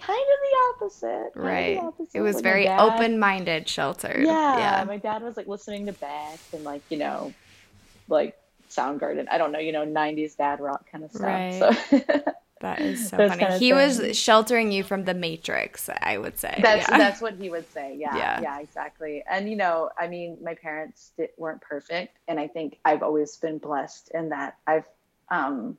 kind of the opposite. Right. The opposite. It was very open-minded, sheltered. Yeah, yeah. My dad was like listening to Beck and like you know, like Soundgarden. I don't know, you know, '90s dad rock kind of stuff. Right. So. That is so funny. He was sheltering you from the Matrix, I would say. That's yeah. that's what he would say. Yeah, yeah, yeah, exactly. And you know, I mean, my parents did, weren't perfect, and I think I've always been blessed in that I've, um,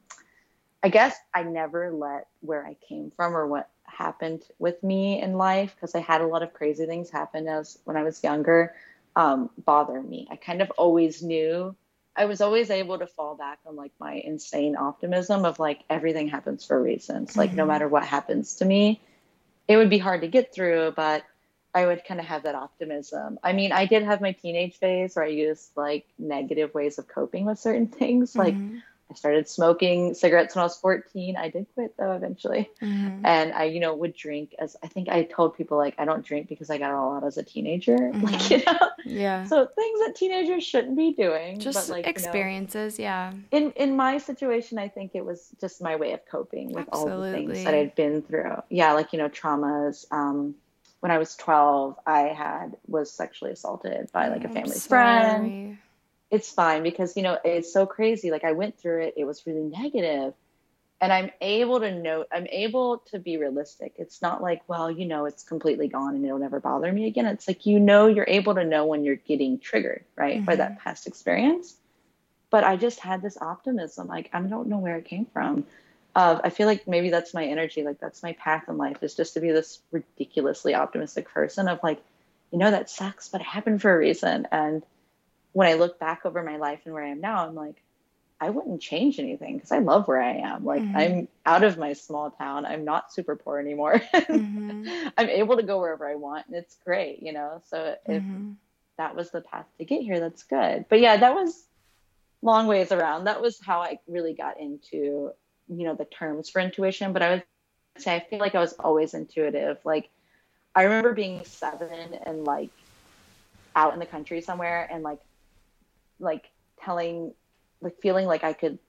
I guess I never let where I came from or what happened with me in life because I had a lot of crazy things happen as when I was younger, um, bother me. I kind of always knew I was always able to fall back on like my insane optimism of like everything happens for reasons. Mm-hmm. Like no mm-hmm. matter what happens to me, it would be hard to get through, but I would kind of have that optimism. I mean, I did have my teenage phase where I used like negative ways of coping with certain things. Like mm-hmm. I started smoking cigarettes when I was 14. I did quit though eventually. Mm-hmm. And I, you know, would drink as I think I told people like I don't drink because I got all out as a teenager. Mm-hmm. Like, you know? Yeah. So things that teenagers shouldn't be doing. Just but, like, experiences, you know, yeah. In in my situation, I think it was just my way of coping with Absolutely. all the things that I'd been through. Yeah, like, you know, traumas. Um, when I was 12, I had was sexually assaulted by like a family friend it's fine because you know it's so crazy. Like i went through it it was really negative. And i'm able to note i'm able to be realistic. It's not like well you know it's completely gone and it'll never bother me again. It's like you know you're able to know when you're getting triggered right mm-hmm. by that past experience. But i just had this optimism like i don't know where it came from. Uh, i feel like maybe that's my energy like that's my path in life is just to be this ridiculously optimistic person of like you know that sucks but it happened for a reason. And when I look back over my life and where I am now, I'm like, I wouldn't change anything because I love where I am. Like mm-hmm. I'm out of my small town. I'm not super poor anymore. mm-hmm. I'm able to go wherever I want and it's great, you know. So if mm-hmm. that was the path to get here, that's good. But yeah, that was long ways around. That was how I really got into, you know, the terms for intuition. But I would say I feel like I was always intuitive. Like I remember being seven and like out in the country somewhere and like like telling like feeling like I could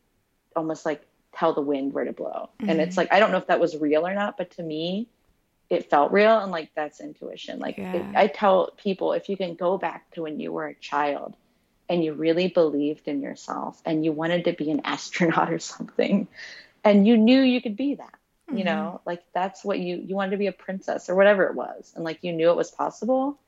almost like tell the wind where to blow. Mm-hmm. And it's mm-hmm. like I don't know if that was real or not, but to me it felt real and like that's intuition. Like yeah. it, I tell people if you can go back to when you were a child and you really believed in yourself and you wanted to be an astronaut or something and you knew you could be that mm-hmm. you know like that's what you you wanted to be a princess or whatever it was and like you knew it was possible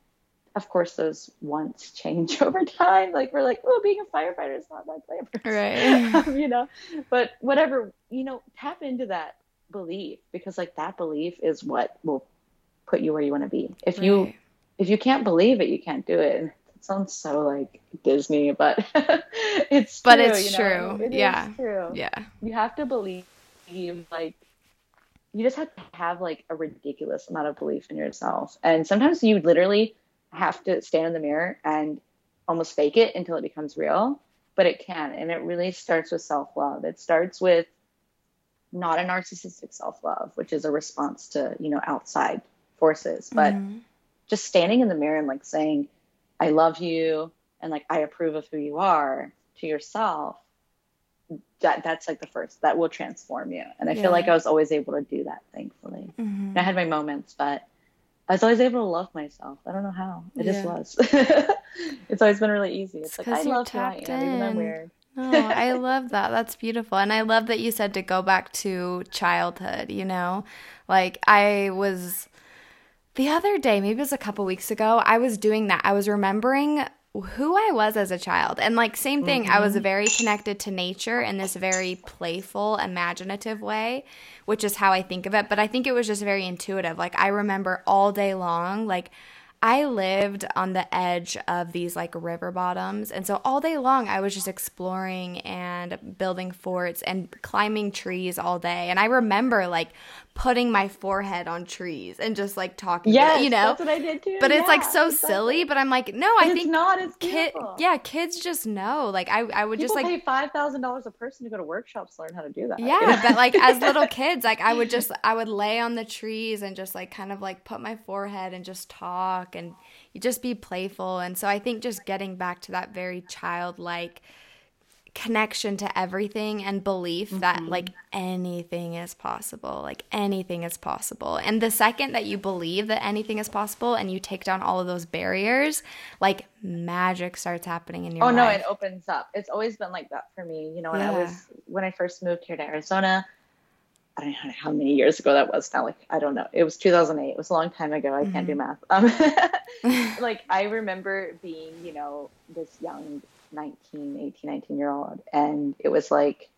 of course those wants change over time. Like we're like oh being a firefighter is not my glamorous. Right. Um, you know? But whatever you know tap into that belief because like that belief is what will put you where you want to be. If right. you if you can't believe it you can't do it. It sounds so like Disney, but it's but true, it's true. It yeah, true. Yeah, you have to believe like you just have to have like a ridiculous amount of belief in yourself, and sometimes you literally have to stand in the mirror and almost fake it until it becomes real. But it can, and it really starts with self love. It starts with not a narcissistic self love, which is a response to you know outside forces, but mm-hmm. just standing in the mirror and like saying I love you and like I approve of who you are to yourself, that that's like the first that will transform you. And I yeah. feel like I was always able to do that, thankfully. Mm-hmm. I had my moments, but I was always able to love myself. I don't know how. It yeah. just was. it's always been really easy. It's, it's like I love who I am, even though I'm weird. oh, I love that. That's beautiful. And I love that you said to go back to childhood, you know? Like I was the other day, maybe it was a couple weeks ago, I was doing that. I was remembering who I was as a child. And like same thing, mm-hmm. I was mm-hmm. very connected to nature in this very playful, imaginative way, which is how I think of it, but I think it was just very intuitive. Like I remember all day long like I lived on the edge of these like river bottoms. And so all day long, I was just exploring and building forts and climbing trees all day. And I remember like putting my forehead on trees and just like talking. Yeah, you know, that's what I did too. But yeah, it's like so exactly. silly. But I'm like, no, I think not. It's kid, yeah, kids just know. Like I, I would People just like pay five thousand dollars a person to go to workshops to learn how to do that. Yeah, but like as little kids, like I would just I would lay on the trees and just like kind of like put my forehead and just talk and you just be playful. And so I think just getting back to that very childlike connection to everything and belief mm-hmm. that like anything is possible like anything is possible and the second that you believe that anything is possible and you take down all of those barriers like magic starts happening in your oh life. no it opens up it's always been like that for me you know when yeah. i was when i first moved here to arizona I don't know how many years ago that was now. Like, I don't know. It was 2008. It was a long time ago. I mm-hmm. can't do mm-hmm. math. Um, like, I remember being, you know, this young 19, 18, 19 year old. And it was like,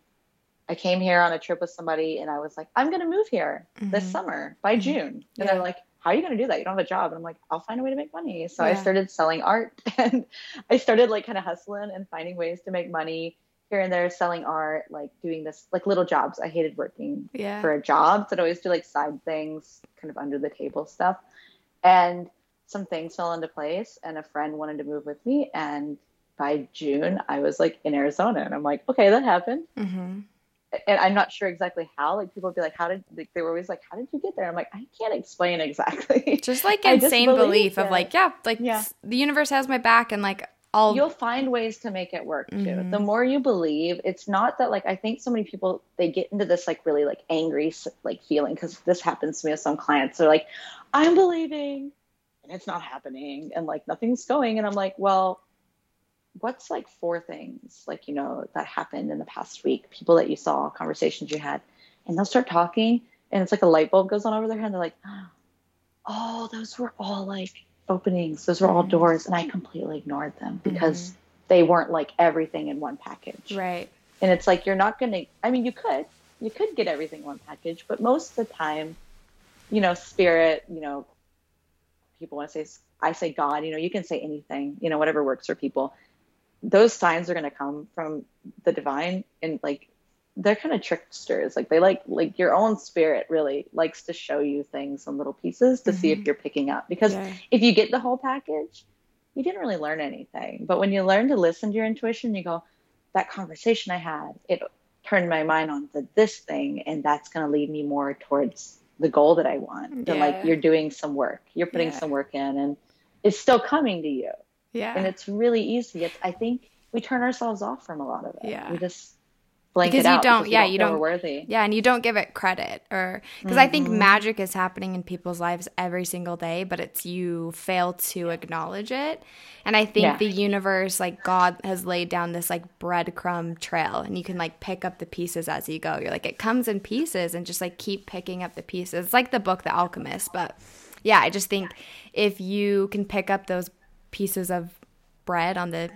I came here on a trip with somebody and I was like, I'm going to move here mm-hmm. this summer by mm-hmm. June. And yeah. they're like, how are you going to do that? You don't have a job. And I'm like, I'll find a way to make money. So yeah. I started selling art and I started like kind of hustling and finding ways to make money here and there, selling art, like doing this, like little jobs. I hated working yeah. for a job. So I'd always do like side things, kind of under the table stuff. And some things fell into place and a friend wanted to move with me and by June, I was like in Arizona, and I'm like, okay, that happened. Mm-hmm. And I'm not sure exactly how. Like people would be like, how did like, they were always like, how did you get there? I'm like, I can't explain exactly. Just like insane just belief of like, yeah, like yeah. the universe has my back, and like I'll. You'll find ways to make it work too. Mm-hmm. The more you believe, it's not that like I think so many people they get into this like really like angry like feeling because this happens to me with some clients. They're like, I'm believing, and it's not happening, and like nothing's going, and I'm like, well what's like four things like you know that happened in the past week people that you saw conversations you had and they'll start talking and it's like a light bulb goes on over their head and they're like oh those were all like openings those were all mm-hmm. doors and i completely ignored them because mm-hmm. they weren't like everything in one package right and it's like you're not gonna i mean you could you could get everything in one package but most of the time you know spirit you know people want to say i say god you know you can say anything you know whatever works for people those signs are going to come from the divine and like they're kind of tricksters like they like like your own spirit really likes to show you things in little pieces to mm-hmm. see if mm-hmm. you're picking up because yeah. if you get the whole package you didn't really learn anything but when you learn to listen to your intuition you go that conversation i had it turned my mind on to this thing and that's going to lead me more towards the goal that I want. Yeah. like you're doing some work, you're putting yeah. some work in, and it's still coming to you. Yeah, and it's really easy. It's I think we turn ourselves off from a lot of it. Yeah, we just because you don't because yeah you don't, worthy yeah and you don't give it credit or because mm-hmm. i think mm-hmm. magic is happening in people's lives every single day but it's you fail to acknowledge it and i think yeah. the universe like god has laid down this like breadcrumb trail and you can like pick up the pieces as you go you're like it comes in pieces and just like keep picking up the pieces it's like the book the alchemist but yeah i just think if you can pick up those pieces of bread on the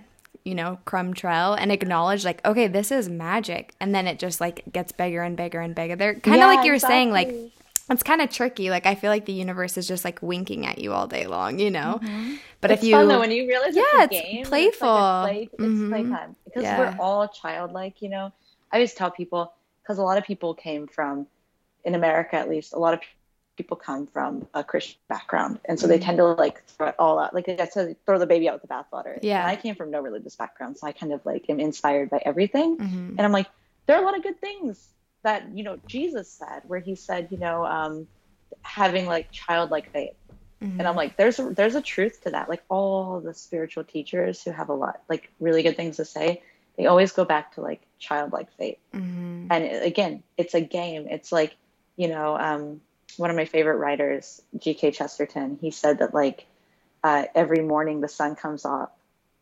you know, crumb trail and acknowledge like, okay, this is magic. And then it just like gets bigger and bigger and bigger. They're kind of yeah, like you were exactly. saying, like it's kind of tricky. Like I feel like the universe is just like winking at you all day long, you know. Mm-hmm. But it's if you, fun though when you realize yeah, it's, game, playful. It's, like play, it's mm-hmm. playtime because yeah. we're all childlike, you know. I always tell people because a lot of people came from, in America at least, a lot of people come from a Christian background, and so they mm-hmm. tend to like throw it all out. Like I said, throw the baby out with the bathwater. Yeah. And I came from no religious background, so I kind of like am inspired by everything, mm-hmm. and I'm like, there are a lot of good things that you know Jesus said, where he said, you know, um, having like childlike faith. Mm-hmm. And I'm like, there's a, there's a truth to that. Like all the spiritual teachers who have a lot, like really good things to say, they always go back to like childlike faith. Mm-hmm. And again, it's a game. It's like, you know, um, one of my favorite writers, G.K. Chesterton, he said that like uh, every morning the sun comes up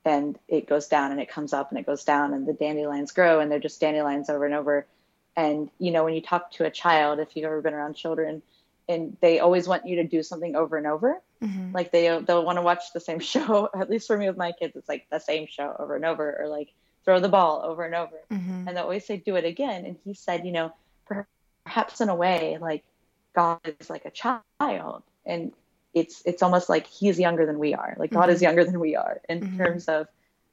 and it goes down and it comes up and it goes down and the dandelions grow and they're just dandelions over and over. And you know, when you talk to a child, if you've ever been around children, and they always want you to do something over and over, mm-hmm. like they they'll want to watch the same show. At least for me with my kids, it's like the same show over and over, or like throw the ball over and over. Mm-hmm. And they always say, "Do it again." And he said, you know, perhaps in a way, like God is like a child and it's it's almost like he's younger than we are. Like God mm-hmm. is younger than we are in mm-hmm. terms of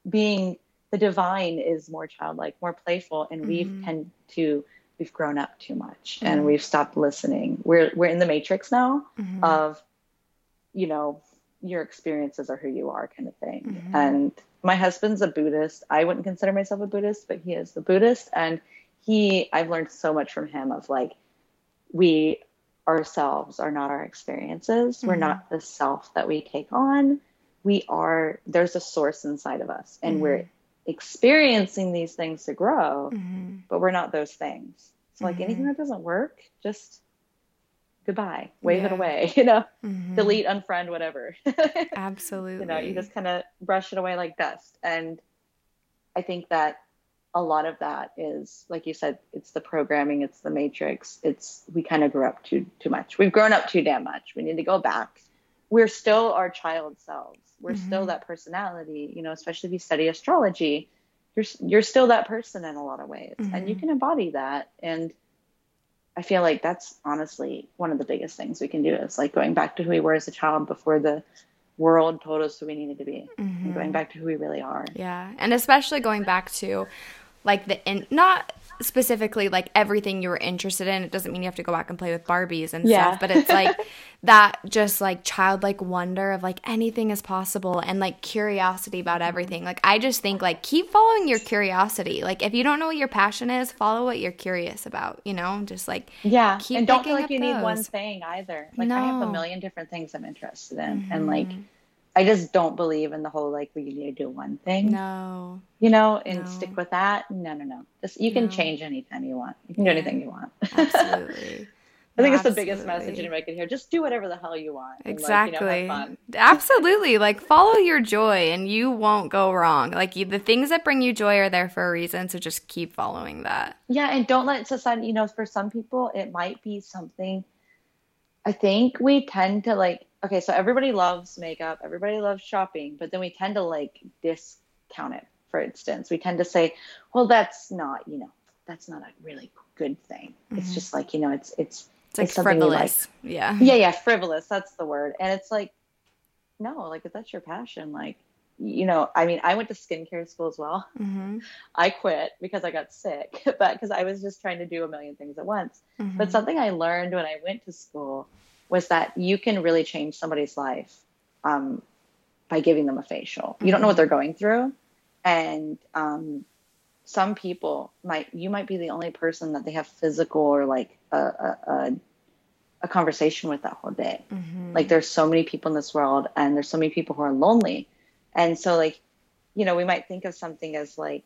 being the divine is more childlike, more playful, and mm-hmm. we've tend to we've grown up too much and mm-hmm. we've stopped listening. We're we're in the matrix now mm-hmm. of you know your experiences are who you are kind of thing. Mm-hmm. And my husband's a Buddhist. I wouldn't consider myself a Buddhist, but he is the Buddhist and he I've learned so much from him of like we ourselves are not our experiences. Mm-hmm. We're not the self that we take on. We are, there's a source inside of us, and mm-hmm. we're experiencing these things to grow, mm-hmm. but we're not those things. So, like anything mm-hmm. that doesn't work, just goodbye, wave yeah. it away, you know, mm-hmm. delete, unfriend, whatever. Absolutely. you know, you just kind of brush it away like dust. And I think that a lot of that is like you said it's the programming it's the matrix it's we kind of grew up too too much we've grown up too damn much we need to go back we're still our child selves we're mm-hmm. still that personality you know especially if you study astrology you're you're still that person in a lot of ways mm-hmm. and you mm-hmm. can embody that and i feel like that's honestly one of the biggest things we can do is like going back to who we were as a child before the world told us who we needed to be mm-hmm. going back to who we really are yeah and especially going back to like the in not specifically like everything you were interested in. It doesn't mean you have to go back and play with Barbies and yeah. stuff, but it's like that just like childlike wonder of like anything is possible and like curiosity about everything. Like I just think like keep following your curiosity. Like if you don't know what your passion is, follow what you're curious about, you know? Just like Yeah. and don't feel like you those. need one thing either. Like no. I have a million different things I'm interested in mm-hmm. and like mm-hmm. I just don't believe in the whole like we need to do one thing. No. You know, and no. stick with that. No, no, no. Just you can no. change anytime you want. You can do anything you want. Absolutely. I think no, it's the biggest message anybody can hear. Just do whatever the hell you want. Exactly. Like, you know, absolutely. Like follow your joy and you won't go wrong. Like you, the things that bring you joy are there for a reason. So just keep following that. Yeah. And don't let society, you know, for some people, it might be something I think we tend to like okay, so everybody loves makeup, everybody loves shopping, but then we tend to like discount it. For instance, we tend to say, well, that's not, you know, that's not a really good thing. Mm-hmm. It's just like, you know, it's it's it's, like frivolous. Like. Yeah. Yeah, yeah, frivolous. That's the word. And it's like, no, like if that's your passion, like, you know, I mean, I went to skincare school as well. Mm-hmm. I quit because I got sick, but because I was just trying to do a million things at once. Mm-hmm. But something I learned when I went to school was that you can really change somebody's life um, by giving them a facial. You don't know what they're going through, and um, some people might you might be the only person that they have physical or like a, a, a a conversation with that whole day. Mm-hmm. Like there's so many people in this world and there's so many people who are lonely. And so like, you know, we might think of something as like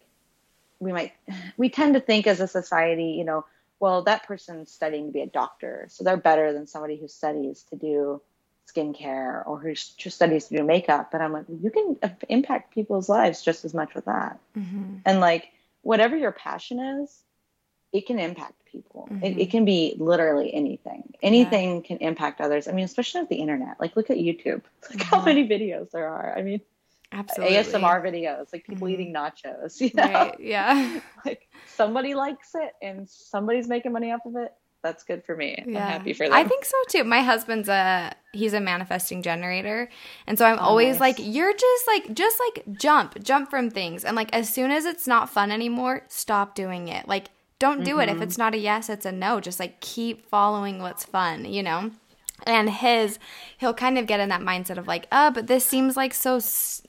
we might we tend to think as a society, you know, well, that person's studying to be a doctor, so they're better than somebody who studies to do skincare or who just studies to do makeup. But I'm like, you can impact people's lives just as much with that. Mm-hmm. And like, whatever your passion is, it can impact people. Mm-hmm. It, it, can be literally anything. Anything yeah. can impact others. I mean, especially with the internet. Like, look at YouTube. Look mm-hmm. how many videos there are. I mean, Absolutely. ASMR videos, like people mm-hmm. eating nachos. You know? Right. Yeah. like somebody likes it and somebody's making money off of it. That's good for me. Yeah. I'm happy for them. I think so too. My husband's a he's a manifesting generator. And so I'm oh, always nice. like, you're just like just like jump, jump from things. And like as soon as it's not fun anymore, stop doing it. Like don't do mm-hmm. it. If mm-hmm. it's not a yes, it's a no. Just like keep following what's fun, you know? And his he'll kind of get in that mindset of like oh but this seems like so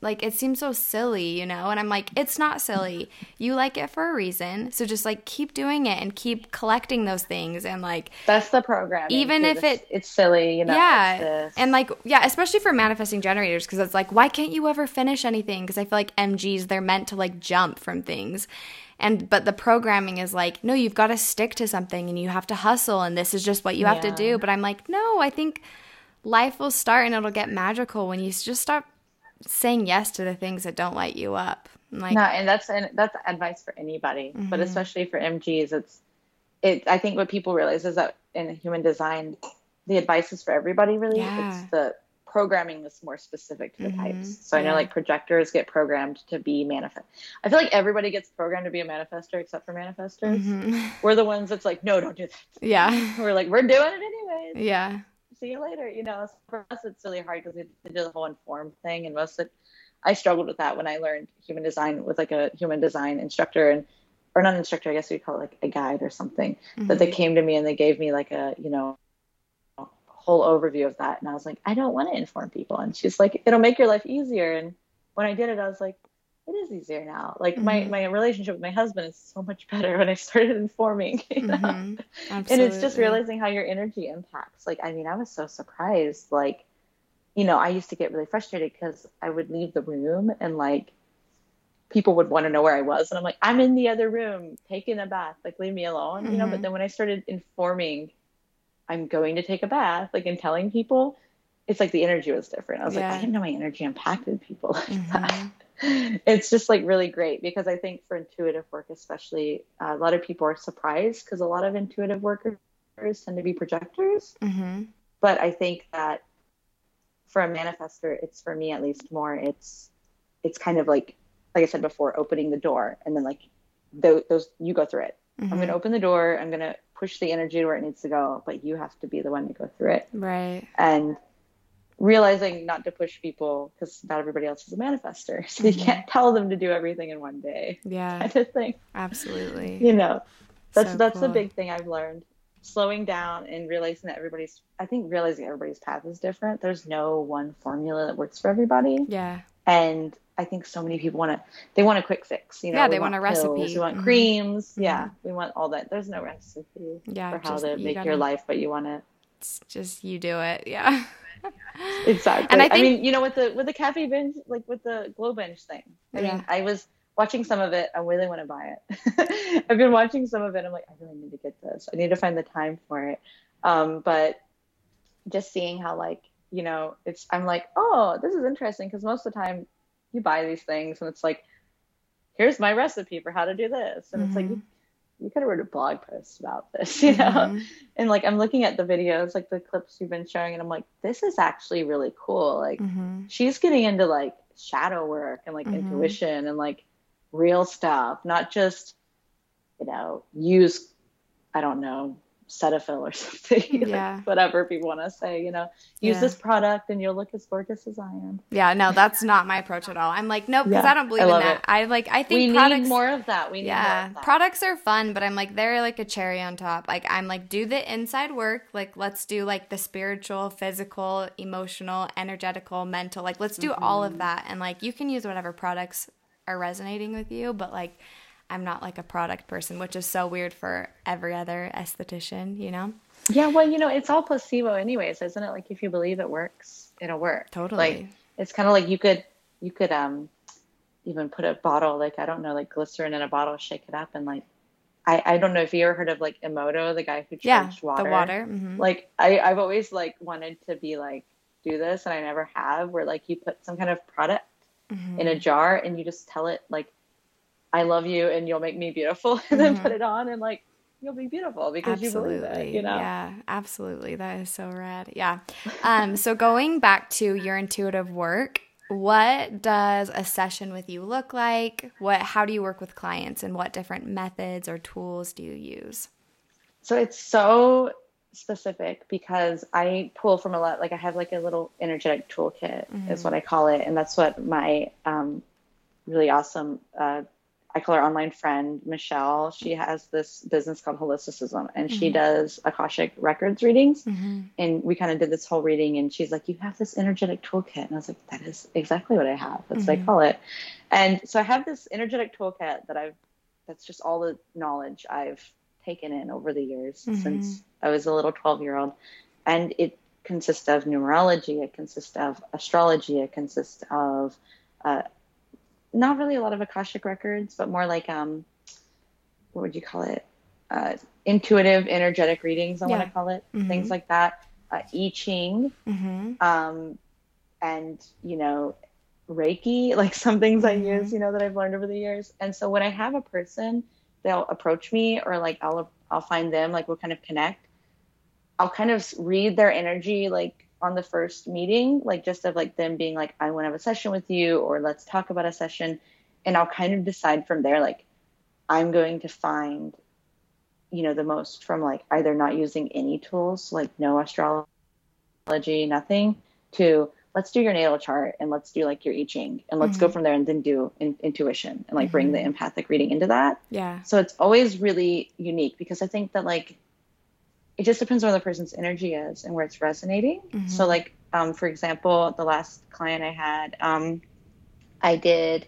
like it seems so silly you know? And i'm like it's not silly. You like it for a reason. So just like keep doing it and keep collecting those things and like that's the program even if it it's silly you know yeah. and like yeah especially for manifesting generators because it's like why can't you ever finish anything? Because i feel like mgs they're meant to like jump from things and but the programming is like no you've got to stick to something and you have to hustle and this is just what you have to do but i'm like no i think life will start and it'll get magical when you just start saying yes to the things that don't light you up like no and that's and that's advice for anybody mm-hmm. but especially for mgs it's it i think what people realize is that in human design the advice is for everybody really yeah. it's the programming that's more specific to the mm-hmm. types. So I know like projectors get programmed to be manifest. I feel like everybody gets programmed to be a manifestor except for manifestors. Mm-hmm. We're the ones that's like, no, don't do that. Yeah. We're like, we're doing it anyways. Yeah. See you later. You know, for us, it's really hard because we do the whole informed thing. And most of I struggled with that when I learned human design with like a human design instructor and, or not instructor, I guess we call it like a guide or something mm-hmm. that they mm-hmm. came to me and they gave me like a, you know, whole overview of that. And I was like, I don't want to inform people. And she's like, it'll make your life easier. And when I did it, I was like, it is easier now. Like mm-hmm. my, my relationship with my husband is so much better when I started informing. You know? mm-hmm. And it's just realizing how your energy impacts. Like, I mean, I was so surprised. Like, you know, I used to get really frustrated because I would leave the room and like people would want to know where I was. And I'm like, I'm in the other room taking a bath. Like, leave me alone, mm-hmm. you know? But mm-hmm. then when I started informing I'm going to take a bath, like in telling people, it's like the energy was different. I was yeah. like, I didn't know my energy impacted people like mm-hmm. that. It's just like really great because I think for intuitive work, especially, uh, a lot of people are surprised because a lot of intuitive workers tend to be projectors. Mm-hmm. But I think that for a manifestor, it's for me at least more. It's it's kind of like like I said before, opening the door and then like those, those you go through it. Mm-hmm. I'm gonna open the door. I'm gonna push the energy to where it needs to go, but you have to be the one to go through it. Right. And realizing not to push people because not everybody else is a manifestor. So mm-hmm. you can't tell them to do everything in one day. Yeah. Kind of thing. Absolutely. You know, that's so that's cool. the big thing I've learned. Slowing down and realizing that everybody's I think realizing everybody's path is different. There's no one formula that works for everybody. Yeah. And I think so many people want to they want a quick fix. You know, yeah, they want, want, a pills, recipe. We want mm-hmm. creams. Mm-hmm. Yeah, we want all that. There's no recipe yeah, for how just, to make gotta, your life but you want it. It's just you do it. Yeah. exactly. And I, think, I mean, you know, with the with the cafe binge, like with the glow binge thing. I yeah. mean, I was watching some of it. I really want to buy it. I've been watching some of it. I'm like, I really need to get this. I need to find the time for it. Um, but just seeing how like you know, it's I'm like, oh, this is interesting because most of the time you buy these things and it's like, here's my recipe for how to do this. And mm-hmm. it's like, you, you could have wrote a blog post about this, you know? Mm-hmm. And like, I'm looking at the videos, like the clips you've been showing, and I'm like, this is actually really cool. Like, mm-hmm. she's getting into like shadow work and like mm-hmm. intuition and like real stuff, not just, you know, use, I don't know, Cetaphil or something. Yeah. like whatever people want to say, you know, use yeah. this product and you'll look as gorgeous as I am. Yeah, no, that's not my approach at all. I'm like, nope, because yeah, I don't believe I in that. It. I like, I think we products, need more of that. We yeah, that. products are fun, but I'm like, they're like a cherry on top. Like, I'm like, do the inside work. Like, let's do like the spiritual, physical, emotional, energetical, mental. Like, let's do mm-hmm. all of mm-hmm. that. And like, you can use whatever products are resonating with you, but like I'm not like a product person, which is so weird for every other esthetician, you know? Yeah, well, you know, it's all placebo anyways, isn't it? Like if you believe it works, it'll work. Totally. Like it's kind of like you could you could um even put a bottle like I don't know like glycerin in a bottle, shake it up, and like I I don't know if you ever heard of like Emoto, the guy who charged yeah, water. the water. Mm-hmm. Like I I've always like wanted to be like do this, and I never have. Where like you put some kind of product mm-hmm. in a jar and you just tell it like I love you and you'll make me beautiful, and then mm-hmm. put it on and like you'll be beautiful because absolutely. you believe it, you know? Yeah, absolutely. That is so rad. Yeah. Um, so going back to your intuitive work, what does a session with you look like? What how do you work with clients and what different methods or tools do you use? So it's so specific because I pull from a lot like I have like a little energetic toolkit mm-hmm. is what I call it and that's what my um, really awesome uh, I call her online friend Michelle. She has this business called Holisticism, and mm-hmm. she does Akashic Records readings. Mm-hmm. And we kind of did this whole reading, and she's like, "You have this energetic toolkit," and I was like, "That is exactly what I have. That's mm-hmm. what I mm-hmm. call it." And so I have this energetic toolkit that I've. That's just all the knowledge I've taken in over the years mm-hmm. since I was a little twelve-year-old, and it consists of numerology. It consists of astrology. It consists of uh, not really a lot of Akashic records, but more like um, what would you call it? Uh, intuitive, energetic readings. I yeah. want to call it mm-hmm. things like that. Uh, I Ching, mm-hmm. um, and you know, Reiki, like some things mm-hmm. I use, you know, that I've learned over the years. And so when I have a person, they'll approach me, or like I'll I'll find them, like we'll kind of connect. I'll kind of read their energy, like on the first meeting, like just of like them being like, I want to have a session with you, or let's talk about a session. And I'll kind of decide from there, like, I'm going to find, you know, the most from like either not using any tools, like no astrology, nothing, to let's do your natal chart and let's do like your I Ching and let's mm-hmm. go from there and then do in, intuition and like mm-hmm. bring the empathic reading into that. Yeah. So it's always really unique because I think that like it just depends on where the person's energy is and where it's resonating. Mm-hmm. So, like, um, for example, the last client I had, um, I did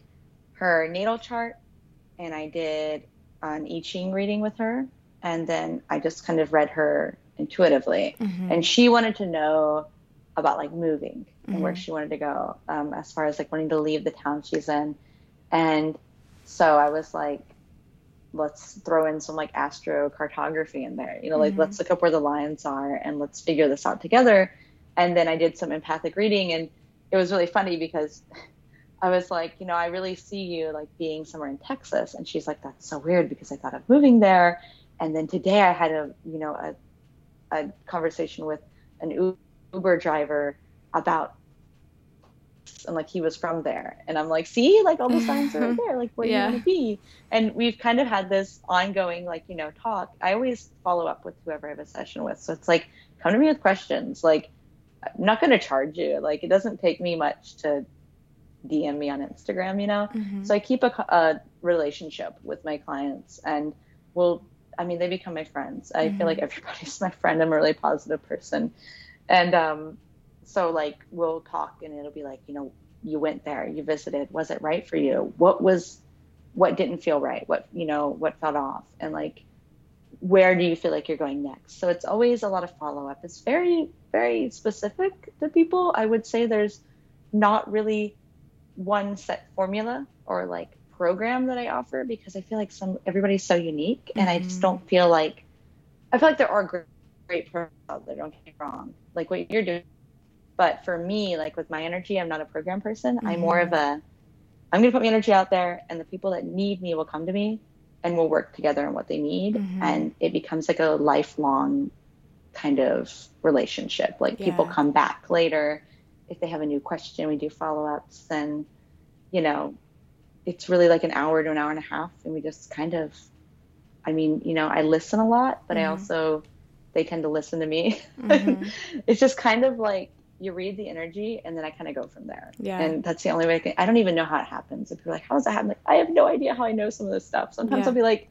her natal chart and I did an I Ching reading with her. And then I just kind of read her intuitively. Mm-hmm. And she wanted to know about like moving and mm-hmm. where she wanted to go um, as far as like wanting to leave the town she's in. And so I was like, let's throw in some like astrocartography in there. You know, like mm-hmm. let's look up where the lines are and let's figure this out together. And then I did some empathic reading and it was really funny because I was like, you know, I really see you like being somewhere in Texas. And she's like, that's so weird because I thought of moving there. And then today I had a, you know, a, a conversation with an Uber driver about and like he was from there. And i'm like see? Like all the signs are there. Like where yeah. you want to be? And we've kind of had this ongoing like you know talk. I always follow up with whoever i have a session with. So it's like come to me with questions. Like i'm not going to charge you. Like it doesn't take me much to dm me on instagram you know? Mm-hmm. so i keep a, a, relationship with my clients and we'll i mean they become my friends. I mm-hmm. feel like everybody's my friend. I'm a really positive person. And um so like we'll talk and it'll be like you know you went there you visited was it right for you? What was what didn't feel right? What you know what felt off? And like where do you feel like you're going next? So it's always a lot of follow up it's very very specific to people. I would say there's not really one set formula or like program that i offer because i feel like some everybody's so unique and mm-hmm. i just mm-hmm. don't feel like i feel like there are great, great programs out there don't get me wrong. Like what you're doing but for me, like with my energy, I'm not a program person. Mm-hmm. I'm more of a, I'm going to put my energy out there, and the people that need me will come to me and we'll work together on what they need. Mm-hmm. And it becomes like a lifelong kind of relationship. Like yeah. people come back later. If they have a new question, we do follow ups. And, you know, it's really like an hour to an hour and a half. And we just kind of, I mean, you know, I listen a lot, but mm-hmm. I also, they tend to listen to me. Mm-hmm. it's just kind of like, you read the energy and then I kind of go from there. Yeah. And that's the only way I can, I don't even know how it happens. If you're like, how does that happen? Like, I have no idea how I know some of this stuff. Sometimes yeah. I'll be like,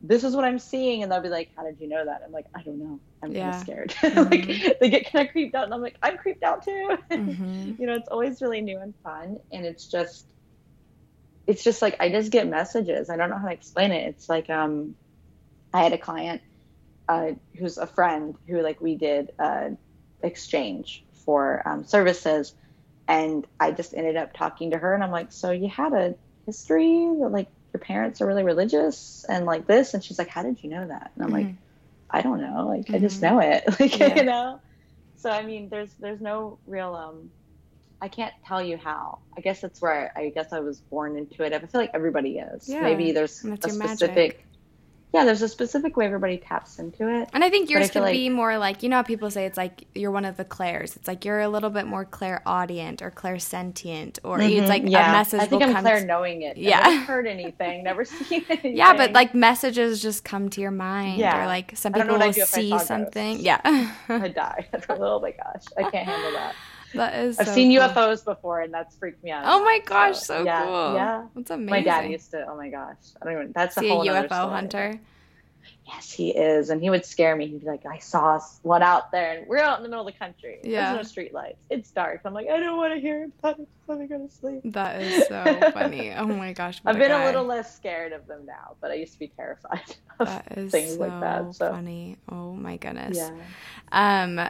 this is what I'm seeing. And they'll be like, how did you know that? I'm like, I don't know. I'm yeah. kind of scared. Mm-hmm. like they get kind of creeped out and I'm like, I'm creeped out too. Mm-hmm. you know, it's always really new and fun. And it's just, it's just like, I just get messages. I don't know how to explain it. It's like, um, I had a client uh, who's a friend who like we did uh, exchange for um, services, and I just ended up talking to her, and I'm like, so you had a history that like your parents are really religious and like this, and she's like, how did you know that? And I'm mm-hmm. like, I don't know, like mm-hmm. I just mm-hmm. know it, like yeah. you know. So I mean, there's there's no real um I can't tell you how. I guess that's where I, I, guess I was born into it. I feel like everybody is. Yeah, Maybe there's a specific magic yeah, there's a specific way everybody taps into it. And I think yours could like, be more like, you know how people say it's like you're one of the clairs. It's like you're a little bit more Claire clairaudient or clairsentient or mm-hmm, it's like yeah. a message I think I'm clair knowing it. Yeah. Never heard anything, never seen anything. Yeah, but like messages just come to your mind yeah. or like some people will see something. Yeah. I die. oh my gosh. I can't handle that. That is. I've so seen cool. UFOs before, and that's freaked me out. Oh my gosh, so, so yeah, cool. Yeah, that's amazing. My dad used to. Oh my gosh, I don't even. That's a whole a UFO hunter. Yes, he is, and he would scare me. He'd be like, "I saw one out there, and we're out in the middle of the country. Yeah. There's no street lights. It's dark." I'm like, "I don't want to hear about it. Let me go to sleep." That is so funny. Oh my gosh. I've been a, a, little less scared of them now, but I used to be terrified of things so like that. So funny. Oh my goodness. Yeah. Um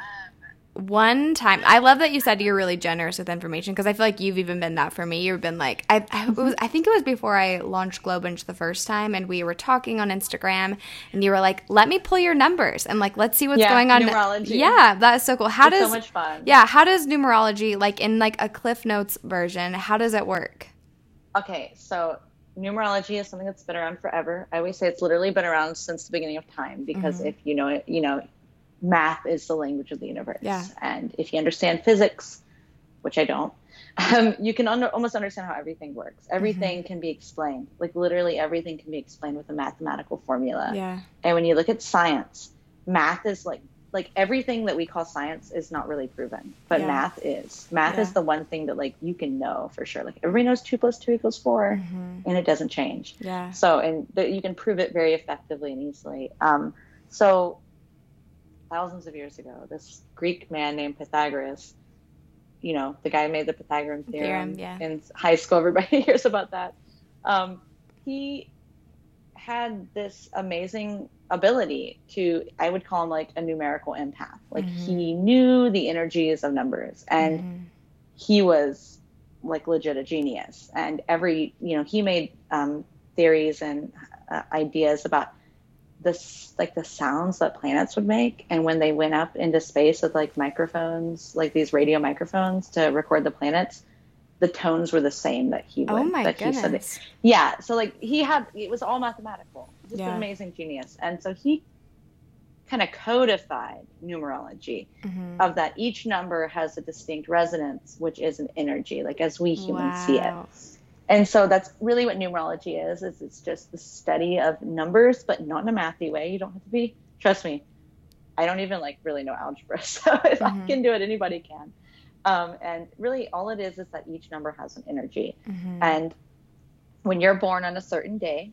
one time i love that you said you're really generous with information because i feel like you've even been that for me. You've been like I, I, was, I think it was before i launched glowbinge the first time and we were talking on instagram and you were like let me pull your numbers and like let's see what's yeah, going on. numerology. yeah that is so cool. How it's does so much fun. Yeah how does numerology like in like a cliff notes version how does it work? Okay so numerology is something that's been around forever. I always say it's literally been around since the beginning of time because mm-hmm. if you know it you know math is the language of the universe. Yeah. And if you understand physics, which I don't, um, you can under, almost understand how everything works. Everything mm-hmm. can be explained. Like literally everything can be explained with a mathematical formula. Yeah. And when you look at science, math is like like everything that we call science is not really proven, but yeah. math is. Math yeah. is the one thing that like you can know for sure. Like everybody knows two plus two equals 4 mm-hmm. and it doesn't change. Yeah. So and th- you can prove it very effectively and easily. Um, so thousands of years ago, this Greek man named Pythagoras, you know, the guy who made the Pythagorean theorem, theorem yeah. in high school. Everybody hears about that. Um, he had this amazing ability to, I would call him like a numerical empath. Like mm-hmm. he knew the energies of numbers and mm-hmm. he was like legit a genius. And every, you know, he made um, theories and uh, ideas about this like the sounds that planets would make and when they went up into space with like microphones like these radio microphones to record the planets the tones were the same that he oh would oh my that goodness. he said that, yeah so like he had it was all mathematical just yeah. an amazing genius and so he kind of codified numerology mm-hmm. of that each number has a distinct resonance which is an energy like as we humans wow. see it and so that's really what numerology is is it's just the study of numbers but not in a mathy way. You don't have to be trust me i don't even like really know algebra so if mm-hmm. i can do it anybody can. Um, and really all it is is that each number has an energy. Mm-hmm. and when you're born on a certain day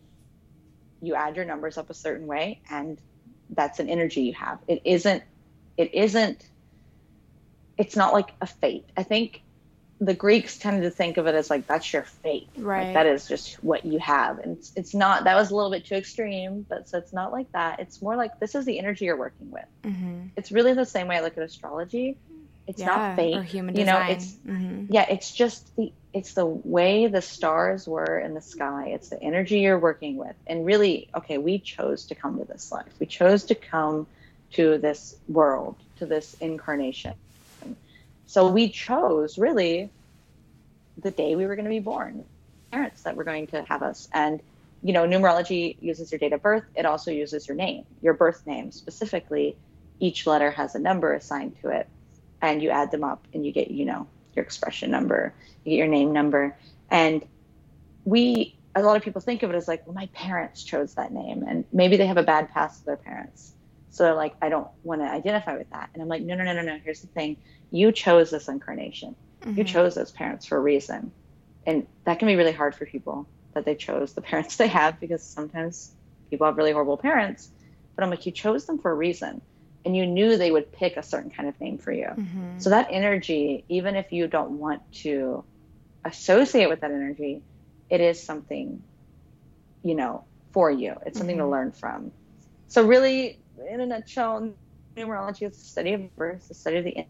you add your numbers up a certain way and that's an energy you have. It isn't it isn't it's not like a fate. I think the Greeks tended to think of it as like that's your fate. Right. Like, that is just what you have. And it's, it's not that was a little bit too extreme, but so it's not like that. It's more like this is the energy you're working with. Mm-hmm. It's really the same way I look at astrology. It's yeah, not fate. Or human you know, it's mm-hmm. yeah, it's just the it's the way the stars were in the sky. It's the energy you're working with. And really, okay, we chose to come to this life. We chose to come to this world, to this incarnation so we chose really the day we were going to be born, parents that were going to have us. And, you know, numerology uses your date of birth. It also uses your name, your birth name specifically. Each letter has a number assigned to it. And you add them up and you get, you know, your expression number, you get your name number. And we, a lot of people think of it as like, well, my parents chose that name. And maybe they have a bad past with their parents. So they're like, I don't want to identify with that. And I'm like, no, no, no, no, no. Here's the thing you chose this incarnation. Mm-hmm. You chose those parents for a reason. And that can be really hard for people that they chose the parents they have because sometimes people have really horrible parents. But I'm like, you chose them for a reason. And you knew they would pick a certain kind of name for you. Mm-hmm. So that energy, even if you don't want to associate with that energy, it is something, you know, for you. It's something mm-hmm. to learn from. So really in a nutshell, numerology is the study of numbers, the study of the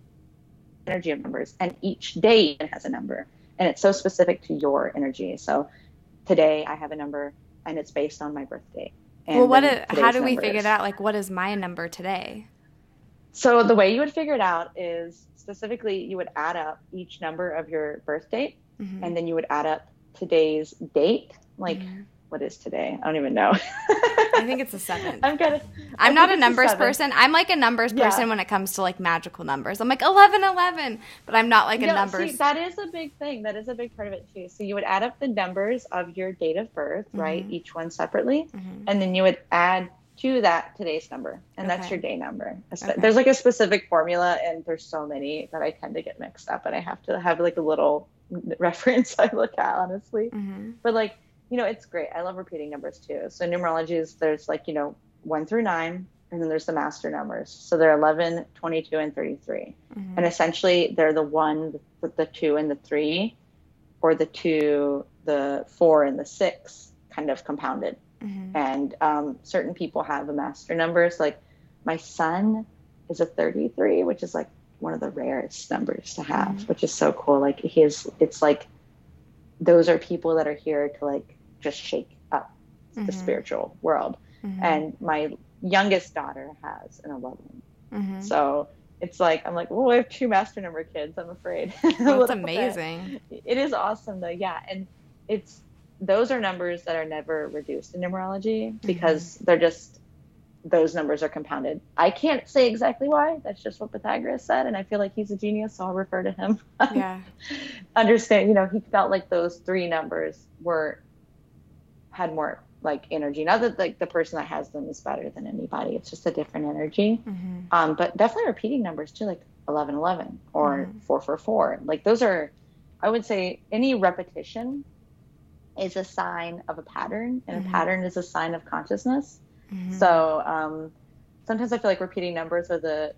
energy of numbers, and each day has a number, and it's so specific to your energy. So today I have a number, and it's based on my birthday. well, what? Is, how do we figure it out? Like, what is my number today? So the way you would figure it out is specifically you would add up each number of your birth date, mm-hmm. and then you would add up today's date, like. Mm-hmm what is today? I don't even know. I think it's the seventh. I'm kind of. I'm not a numbers person. I'm like a numbers person when it comes to like magical numbers. I'm like 11, 11, but I'm not like a numbers. See, that is a big thing. That is a big part of it too. So you would add up the numbers of your date of birth, mm-hmm. right? Each one separately, mm-hmm. and then you would add to that today's number, and okay. that's your day number. Okay. There's like a specific formula, and there's so many that I tend to get mixed up, and I have to have like a little reference I look at honestly. Mm-hmm. But like you know, it's great. I love repeating numbers too. So numerology is there's like, you know, one through nine, and then there's the master numbers. So they're 11, 22, and 33. Mm-hmm. And essentially they're the one, the, the two, and the three, or the two, the four, and the six kind of compounded. Mm-hmm. And um, certain people have the master numbers. Like my son is a 33, which is like one of the rarest numbers to have, mm-hmm. which is so cool. Like his, it's like those are people that are here to like just shake up mm-hmm. the spiritual world. Mm-hmm. And my youngest daughter has an 11. Mm-hmm. So it's like, I'm like, well, I have two master number kids, I'm afraid. That's amazing. It is awesome though. Yeah. And it's, those are numbers that are never reduced in numerology mm-hmm. because they're just those numbers are compounded. I can't say exactly why. That's just what Pythagoras said, and I feel like he's a genius, so I'll refer to him. Yeah. Understand, you know, he felt like those three numbers were had more like energy. Not that like the person that has them is better than anybody. It's just a different energy. Mm-hmm. Um, but definitely repeating numbers too, like eleven eleven or mm-hmm. four four four. Like those are, I would say, any repetition is a sign of a pattern, and mm-hmm. a pattern is a sign of consciousness. Mm-hmm. So um, sometimes I feel like repeating numbers are the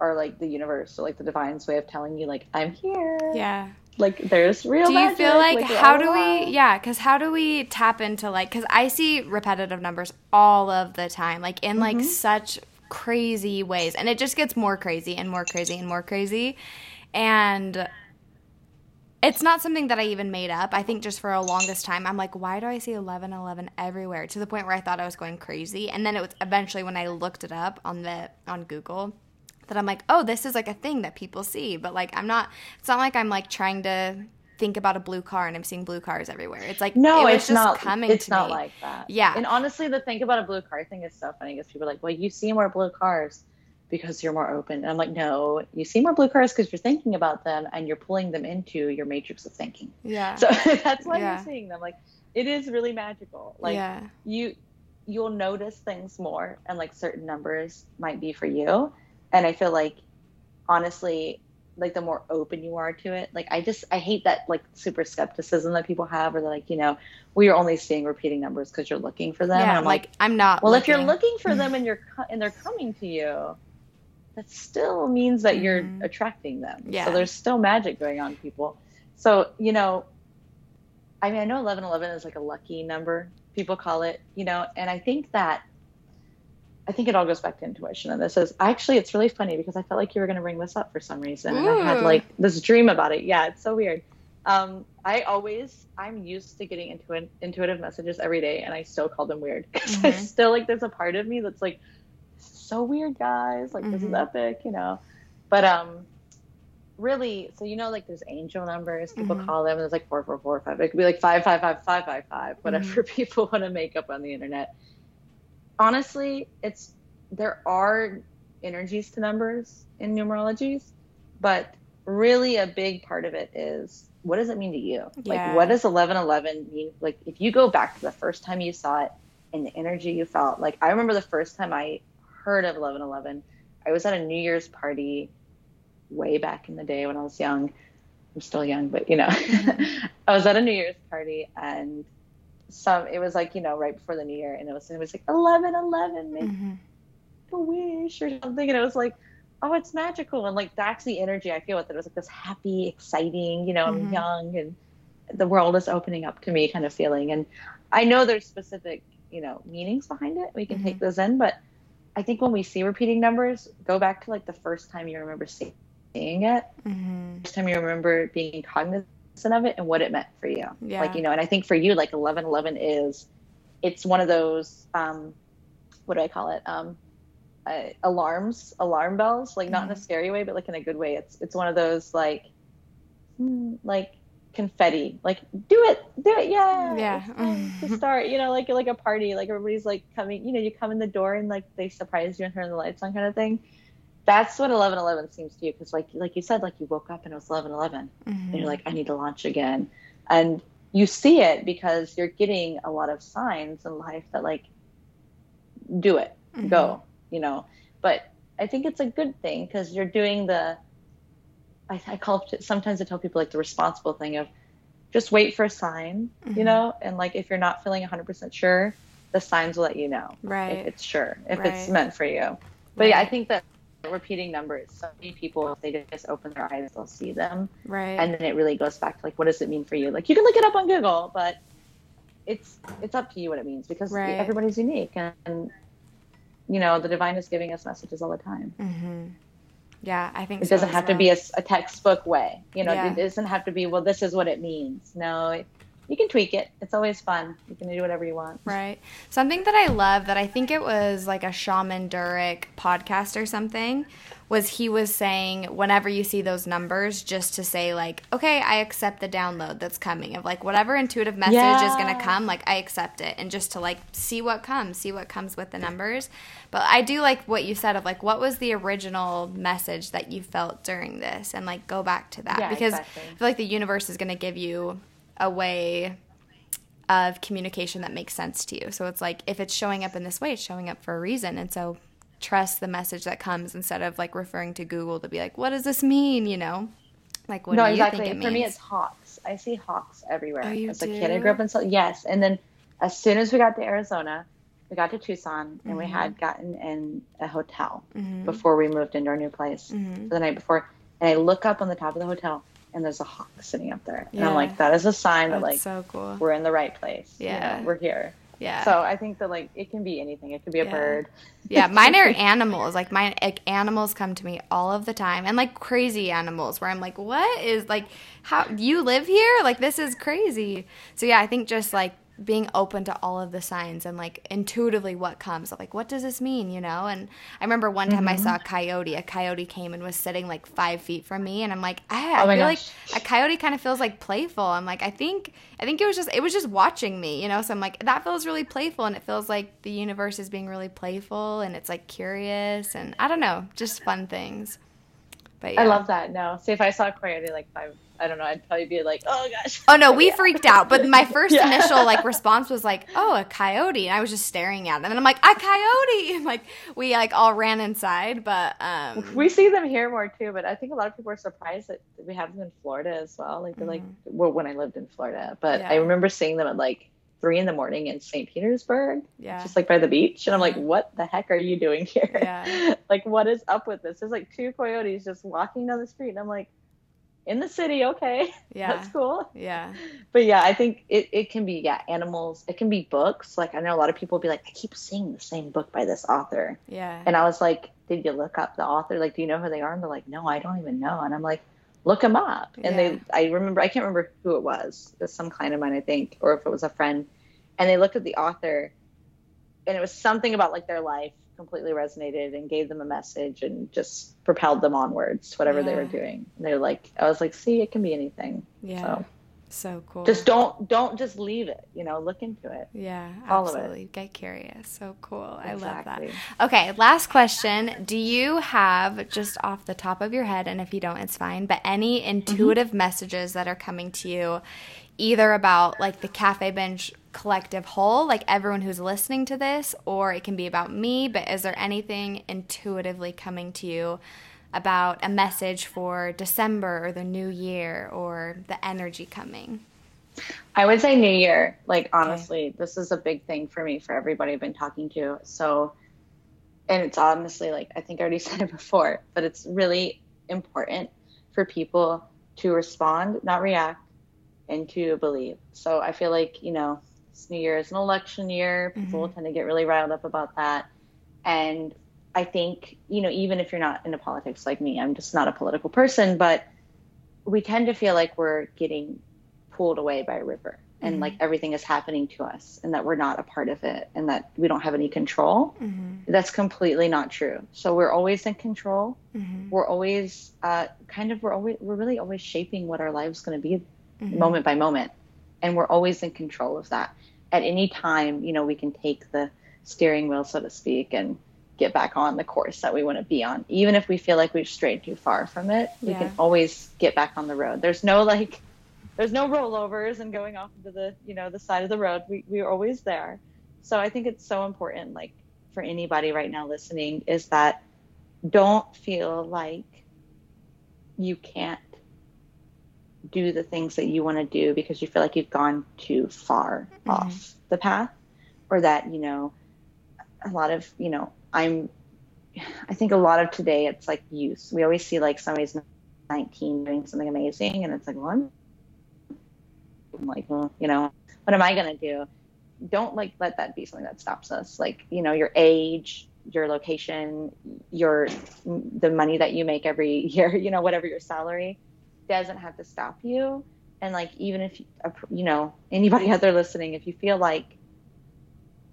are like the universe or like the divine's way of telling you like I'm here. Yeah. Like there's real. Do you magic, feel like, like how do we? Yeah, because how do we tap into like? Because I see repetitive numbers all of the time, like in mm-hmm. like such crazy ways, and it just gets more crazy and more crazy and more crazy, and it's not something that I even made up. I think just for a longest time, I'm like, why do I see 11 11 everywhere? To the point where I thought I was going crazy. And then it was eventually when I looked it up on the on Google that I'm like, oh, this is like a thing that people see. But like, I'm not. It's not like I'm like trying to think about a blue car and I'm seeing blue cars everywhere. It's like no, it it's not coming. It's not me. like that. Yeah. And honestly, the thing about a blue car thing is so funny because people are like, well, you see more blue cars because you're more open. And I'm like, no, you see more blue cars because you're thinking about them and you're pulling them into your matrix of thinking. Yeah. So that's why yeah. you're seeing them. Like it is really magical. Like yeah. you you'll notice things more and like certain numbers might be for you. And I feel like honestly, like the more open you are to it, like I just I hate that like super skepticism that people have, or they're like, you know, we are only seeing repeating numbers because you're looking for them. Yeah, and I'm like, like, I'm not. Well, looking. if you're looking for them and you're and they're coming to you, that still means that you're mm-hmm. attracting them. Yeah. So there's still magic going on, people. So, you know, I mean, I know 1111 is like a lucky number, people call it, you know, and I think that, I think it all goes back to intuition. And this is actually, it's really funny because I felt like you were going to bring this up for some reason. And I had like this dream about it. Yeah, it's so weird. Um, I always, I'm used to getting intuitive, intuitive messages every day and I still call them weird because mm-hmm. I still like, there's a part of me that's like, so weird, guys. Like, mm-hmm. this is mm-hmm. epic, you know. But um, really, so you know, like there's angel numbers. People mm-hmm. call them. There's like four, four, four, five. It could be like five, five, five, five, five, five. Whatever mm-hmm. people want to make up on the internet. Honestly, it's there are energies to numbers in numerologies, but really a big part of it is what does it mean to you? Yeah. Like, what does 1111 mean? Like, if you go back to the first time you saw it and the energy you felt, like, I remember the first time I heard of 1111. I was at a New Year's party way back in the day when I was young. I'm still young, but you know, I was at a New Year's party and some it was like you know right before the New Year, and it was it was like 1111, make mm-hmm. a wish or something, and it was like oh it's magical and like that's the energy I feel with it. It was like this happy, exciting, you know, mm-hmm. I'm young and the world is opening up to me kind of feeling. And I know there's specific you know meanings behind it. We can mm-hmm. take those in, but I think when we see repeating numbers, go back to like the first time you remember seeing it, mm-hmm. first time you remember being cognizant of it and what it meant for you. Yeah. Like, you know, and I think for you, like 1111 is, it's one of those, um, what do I call it? Um, uh, alarms, alarm bells, like not mm-hmm. in a mm-hmm. scary way, but like in a good way. It's, it's one of those like, hmm, like confetti like do it do it yeah yeah to start you know like like a party like everybody's like coming you know you come in the door and like they surprise you and turn the lights on kind of thing that's what 1111 seems to you because like like you said like you woke up and it was 1111 mm-hmm. and you're like i need to launch again and you see it because you're getting a lot of signs in life that like do it mm-hmm. go you know but i think it's a good thing because you're doing the I, I call it, sometimes I tell people like the responsible thing of just wait for a sign, mm-hmm. you know, and like if you're not feeling 100% sure, the signs will let you know right. if it's sure, if right. it's meant for you. But right. yeah, I think that repeating numbers, so many people, if they just open their eyes, they'll see them. Right. And then it really goes back to like, what does it mean for you? Like you can look it up on Google, but it's it's up to you what it means because right. everybody's unique and, and, you know the divine is giving us messages all the time. Mm-hmm. Yeah, I think it so doesn't have well. to be a, a, textbook way. You know, yeah. it doesn't have to be, well, this is what it means. No, it, you can tweak it. It's always fun. You can do whatever you want. Right. Something that I love that I think it was like a Shaman Durek podcast or something was he was saying whenever you see those numbers just to say like okay i accept the download that's coming of like whatever intuitive message yeah. is going to come like i accept it and just to like see what comes see what comes with the numbers but i do like what you said of like what was the original message that you felt during this and like go back to that yeah, because exactly. i feel like the universe is going to give you a way of communication that makes sense to you so it's like if it's showing up in this way it's showing up for a reason and so trust the message that comes instead of like referring to Google to be like, what does this mean? You know, like what no, do exactly. you think it means? For me, it's hawks. I see hawks everywhere. Oh, you As do? a kid, I grew up in yes, and then as soon as we got to Arizona, we got to Tucson, and mm-hmm. we had gotten in a hotel mm-hmm. before we moved into our new place mm-hmm. the night before. And I look up on the top of the hotel, and there's a hawk sitting up there, yeah. and I'm like, that is a sign That's that like so cool. we're in the right place. Yeah, you know, we're here. Yeah. So I think that like it can be anything. It could be a yeah. bird. Yeah, mine are animals. Like mine like animals come to me all of the time and like crazy animals where I'm like, "What is like how you live here? Like this is crazy." So yeah, I think just like being open to all of the signs and like intuitively what comes. Like what does this mean you know? And i remember one time mm-hmm. i saw a coyote. A coyote came and was sitting like five feet from me and i'm like i, I oh feel gosh. like a coyote kind of feels like playful. I'm like i think i think it was just it was just watching me you know? So i'm like that feels really playful and it feels like the universe is being really playful and it's like curious and i don't know just fun things but yeah. i love that no see if i saw a coyote like five I don't know. I'd probably be like, oh gosh. Oh no, we yeah. freaked out. But my first yeah. initial like response was like, oh, a coyote, and I was just staring at them, and I'm like, a coyote. And, like we like all ran inside, but um, we see them here more too. But I think a lot of people are surprised that we have them in Florida as well. Like they're mm-hmm. like, well, when I lived in Florida, but. I remember seeing them at like three in the morning in St. Petersburg, yeah, just like by the beach, and I'm like, what the heck are you doing here? Yeah. like, what is up with this? There's like two coyotes just walking down the street, and I'm like in the city, okay. Yeah. That's cool. Yeah. But yeah, I think it, it can be, yeah, animals. It can be books. Like I know a lot of people be like, I keep seeing the same book by this author. Yeah. And I was like, did you look up the author? Like, do you know who they are? And they're like, no, I don't even know. And I'm like, look them up. And yeah. they, I remember, I can't remember who it was. It was some client of mine, I think, or if it was a friend. And they looked at the author and it was something about like their life completely resonated and gave them a message and just propelled them onwards whatever yeah. they were doing. And they're like, I was like, see, it can be anything. Yeah. So. So cool. Just don't don't just leave it. You know, look into it. Yeah, absolutely. Get curious. So cool. Exactly. I love that. Okay, last question. Do you have just off the top of your head, and if you don't, it's fine. But any intuitive mm-hmm. messages that are coming to you, either about like the cafe binge collective whole, like everyone who's listening to this, or it can be about me. But is there anything intuitively coming to you about a message for December or the new year or the energy coming? I would say New Year. Like, honestly, okay. this is a big thing for me, for everybody I've been talking to. So, and it's honestly like, I think I already said it before, but it's really important for people to respond, not react, and to believe. So I feel like, you know, this New Year is an election year. People mm-hmm. tend to get really riled up about that. And I think, you know, even if you're not into politics like me, I'm just not a political person, but we tend to feel like we're getting pulled away by a river and mm-hmm. like everything is happening to us and that we're not a part of it and that we don't have any control mm-hmm. that's completely not true so we're always in control mm-hmm. we're always uh, kind of we're always we're really always shaping what our life's going to be mm-hmm. moment by moment and we're always in control of that at any time you know we can take the steering wheel so to speak and get back on the course that we want to be on even if we feel like we've strayed too far from it yeah. we can always get back on the road there's no like there's no rollovers and going off into the you know the side of the road we, we're always there so i think it's so important like for anybody right now listening is that don't feel like you can't do the things that you want to do because you feel like you've gone too far mm-hmm. off the path or that you know a lot of you know i'm i think a lot of today it's like youth. we always see like somebody's 19 doing something amazing and it's like well i'm like, well, you know, what am I going to do? Don't like let that be something that stops us. Like, you know, your age, your location, your the money that you make every year, you know, whatever your salary doesn't have to stop you. And like, even if you know anybody out there listening, if you feel like,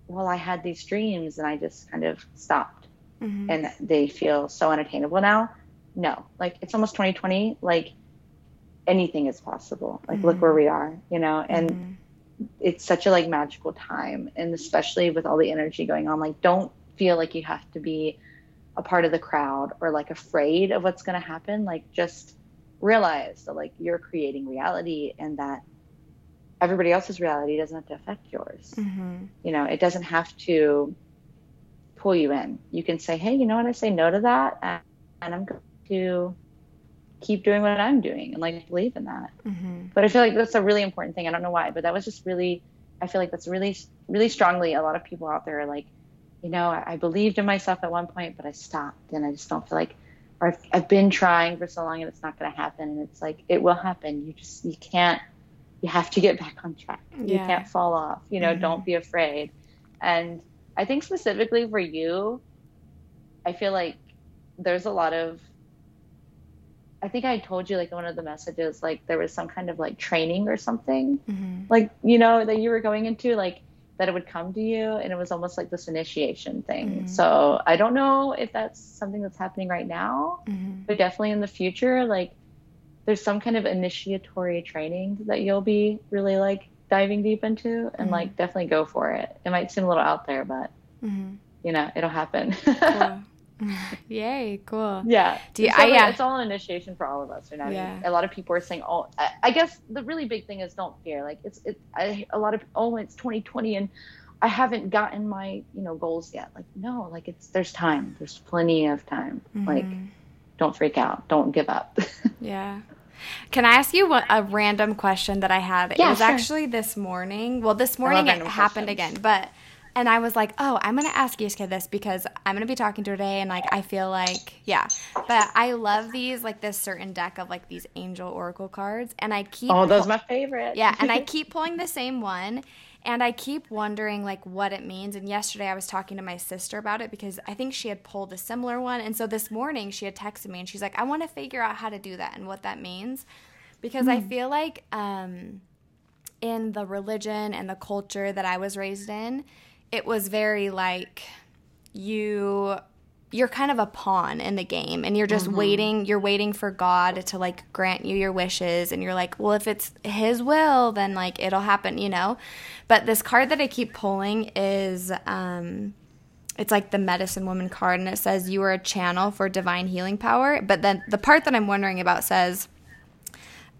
well, I had these dreams and I just kind of stopped, mm-hmm. and they feel so unattainable now. No, like it's almost 2020. Like anything is possible. Like mm-hmm. look where we are, you know, and mm-hmm. it's such a like magical time and especially with all the energy going on, like don't feel like you have to be a part of the crowd or like afraid of what's going to happen. Like just realize that like you're creating reality and that everybody else's reality doesn't have to affect yours. Mm-hmm. You know, it doesn't have to pull you in. You can say, "Hey, you know what? I say no to that and I'm going to keep doing what I'm doing and like believe in that. Mm-hmm. But I feel like that's a really important thing. I don't know why, but that was just really, I feel like that's really, really strongly. A lot of people out there are like, you know, I, I believed in myself at one point, but I stopped and I just don't feel like, or I've, I've been trying for so long and it's not going to happen. And it's like, it will happen. You just, you can't, you have to get back on track. Yeah. You can't fall off, you know, mm-hmm. don't be afraid. And I think specifically for you, I feel like there's a lot of I think I told you like one of the messages like there was some kind of like training or something mm-hmm. like you know that you were going into like that it would come to you and it was almost like this initiation thing. Mm-hmm. So I don't know if that's something that's happening right now, mm-hmm. but definitely in the future like there's some kind of initiatory training that you'll be really like diving deep into and like mm-hmm. definitely go for it. It might seem a little out there but mm-hmm. you know, it'll happen. cool. Yay, cool. Yeah. Do you, I, yeah. It's all an initiation for all of us. You know, yeah. a lot of people are saying, "Oh, I, I, guess the really big thing is don't fear." Like it's it. I, a lot of oh, it's 2020 and I haven't gotten my you know goals yet. Like no, like it's there's time. There's plenty of time. Mm-hmm. Like don't freak out. Don't give up. yeah. Can I ask you what, a random question that I had? Yeah, it was sure. actually this morning. Well, this morning it happened questions. again, but and I was like, oh, I'm gonna ask Yiskah this because I'm gonna be talking to her today, and like I feel like, yeah. But I love these like this certain deck of like these angel oracle cards, and I keep oh, those my favorite. yeah, and I keep pulling the same one, and I keep wondering like what it means. And yesterday I was talking to my sister about it because I think she had pulled a similar one, and so this morning she had texted me and she's like, I want to figure out how to do that and what that means, because mm. I hmm. feel like um, in the religion and the culture that I was raised in it was very like you you're kind of a pawn in the game and you're just mm-hmm. waiting you're waiting for god to like grant you your wishes and you're like well if it's his will then like it'll happen you know but this card that i keep pulling is um it's like the medicine woman card and it says you are a channel for divine healing power but then the part that i'm wondering about says